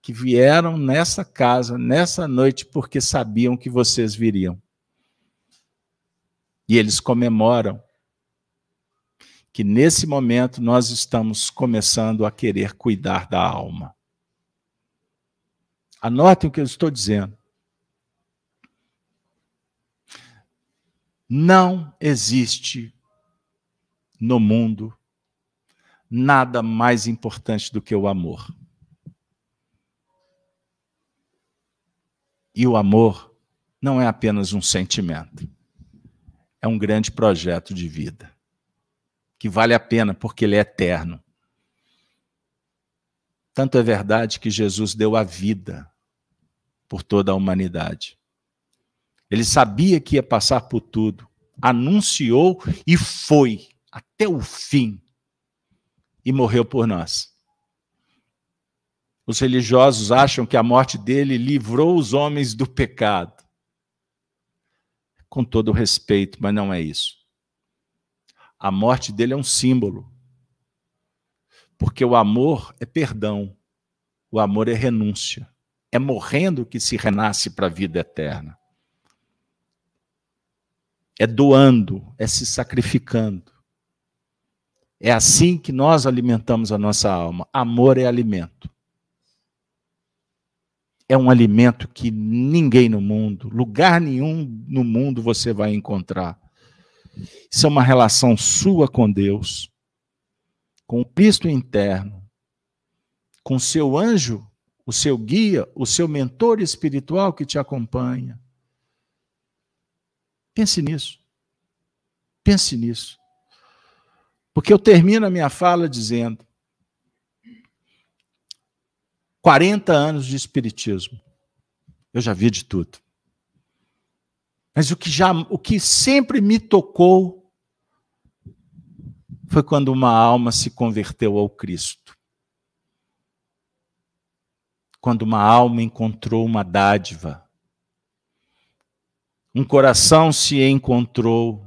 que vieram nessa casa, nessa noite, porque sabiam que vocês viriam. E eles comemoram que nesse momento nós estamos começando a querer cuidar da alma. Anotem o que eu estou dizendo. Não existe no mundo nada mais importante do que o amor. E o amor não é apenas um sentimento, é um grande projeto de vida, que vale a pena porque ele é eterno. Tanto é verdade que Jesus deu a vida por toda a humanidade. Ele sabia que ia passar por tudo, anunciou e foi até o fim e morreu por nós. Os religiosos acham que a morte dele livrou os homens do pecado. Com todo respeito, mas não é isso. A morte dele é um símbolo. Porque o amor é perdão, o amor é renúncia. É morrendo que se renasce para a vida eterna. É doando, é se sacrificando. É assim que nós alimentamos a nossa alma. Amor é alimento é um alimento que ninguém no mundo, lugar nenhum no mundo você vai encontrar. Isso é uma relação sua com Deus, com o Cristo interno, com o seu anjo, o seu guia, o seu mentor espiritual que te acompanha. Pense nisso. Pense nisso. Porque eu termino a minha fala dizendo: 40 anos de espiritismo. Eu já vi de tudo. Mas o que já o que sempre me tocou foi quando uma alma se converteu ao Cristo. Quando uma alma encontrou uma dádiva. Um coração se encontrou.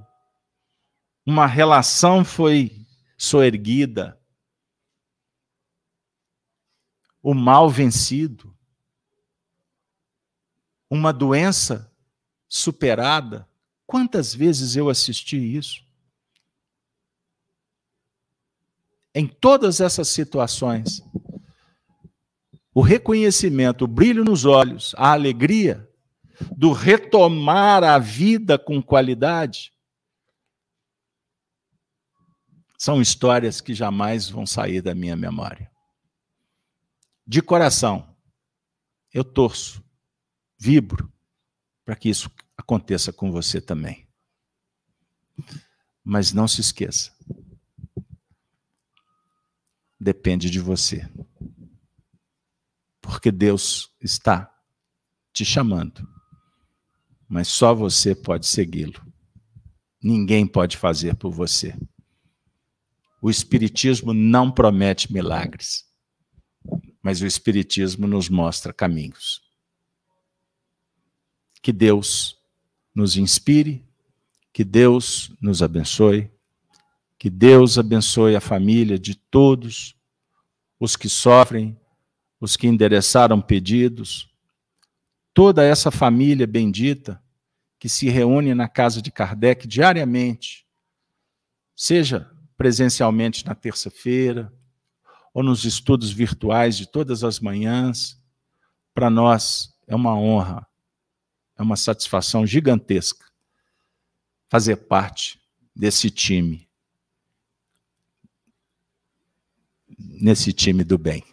Uma relação foi soerguida o mal vencido, uma doença superada. Quantas vezes eu assisti isso? Em todas essas situações, o reconhecimento, o brilho nos olhos, a alegria do retomar a vida com qualidade, são histórias que jamais vão sair da minha memória de coração, eu torço, vibro para que isso aconteça com você também. Mas não se esqueça. Depende de você. Porque Deus está te chamando. Mas só você pode segui-lo. Ninguém pode fazer por você. O Espiritismo não promete milagres mas o Espiritismo nos mostra caminhos. Que Deus nos inspire, que Deus nos abençoe, que Deus abençoe a família de todos os que sofrem, os que endereçaram pedidos, toda essa família bendita que se reúne na casa de Kardec diariamente, seja presencialmente na terça-feira, ou nos estudos virtuais de todas as manhãs, para nós é uma honra, é uma satisfação gigantesca fazer parte desse time, nesse time do bem.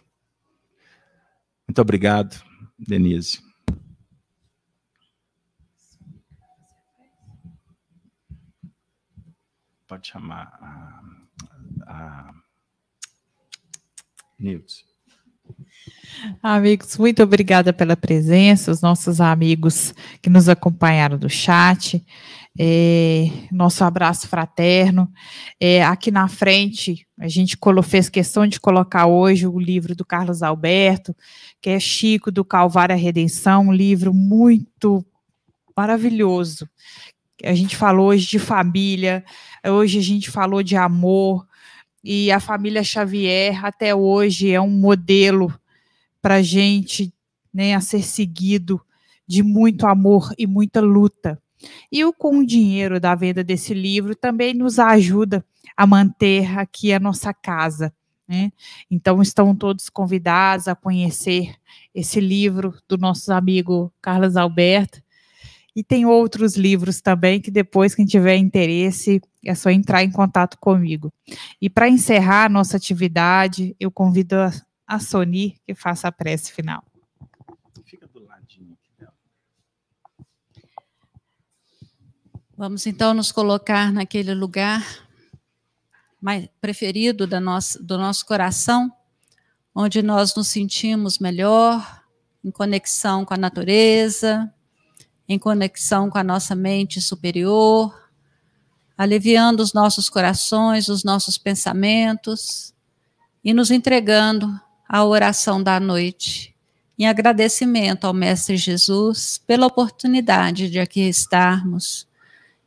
Muito obrigado, Denise. Pode chamar a, a Nilson. Amigos, muito obrigada pela presença, os nossos amigos que nos acompanharam do chat. É, nosso abraço fraterno. É, aqui na frente, a gente fez questão de colocar hoje o livro do Carlos Alberto, que é Chico do Calvário à Redenção, um livro muito maravilhoso. A gente falou hoje de família, hoje a gente falou de amor, e a família Xavier até hoje é um modelo para gente né, a ser seguido de muito amor e muita luta. E o, com o dinheiro da venda desse livro também nos ajuda a manter aqui a nossa casa. Né? Então estão todos convidados a conhecer esse livro do nosso amigo Carlos Alberto. E tem outros livros também que depois quem tiver interesse é só entrar em contato comigo. E para encerrar a nossa atividade, eu convido a, a Sony que faça a prece final. Fica do ladinho dela. Vamos então nos colocar naquele lugar mais preferido da nossa, do nosso coração, onde nós nos sentimos melhor, em conexão com a natureza, em conexão com a nossa mente superior, aliviando os nossos corações, os nossos pensamentos e nos entregando à oração da noite, em agradecimento ao Mestre Jesus pela oportunidade de aqui estarmos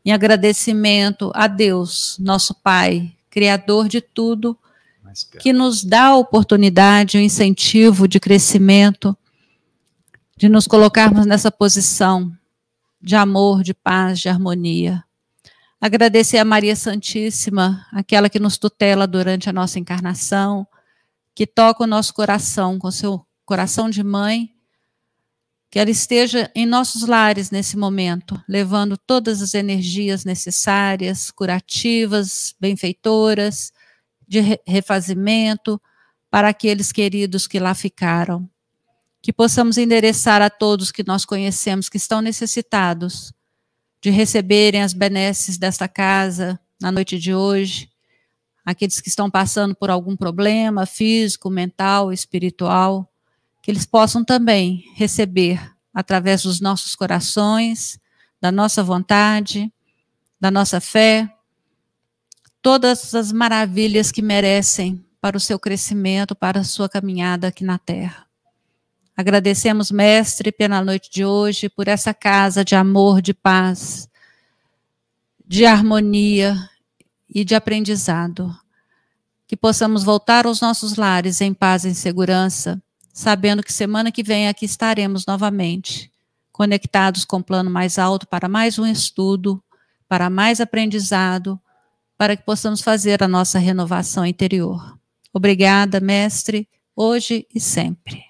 em agradecimento a Deus, nosso Pai, Criador de tudo, que nos dá a oportunidade, o incentivo de crescimento, de nos colocarmos nessa posição de amor, de paz, de harmonia. Agradecer a Maria Santíssima, aquela que nos tutela durante a nossa encarnação, que toca o nosso coração com seu coração de mãe que ela esteja em nossos lares nesse momento, levando todas as energias necessárias, curativas, benfeitoras, de refazimento para aqueles queridos que lá ficaram. Que possamos endereçar a todos que nós conhecemos que estão necessitados de receberem as benesses desta casa na noite de hoje, aqueles que estão passando por algum problema físico, mental, espiritual que eles possam também receber através dos nossos corações, da nossa vontade, da nossa fé, todas as maravilhas que merecem para o seu crescimento, para a sua caminhada aqui na terra. Agradecemos, Mestre, pela noite de hoje, por essa casa de amor, de paz, de harmonia e de aprendizado. Que possamos voltar aos nossos lares em paz e em segurança sabendo que semana que vem aqui estaremos novamente, conectados com o plano mais alto para mais um estudo, para mais aprendizado, para que possamos fazer a nossa renovação interior. Obrigada, mestre, hoje e sempre.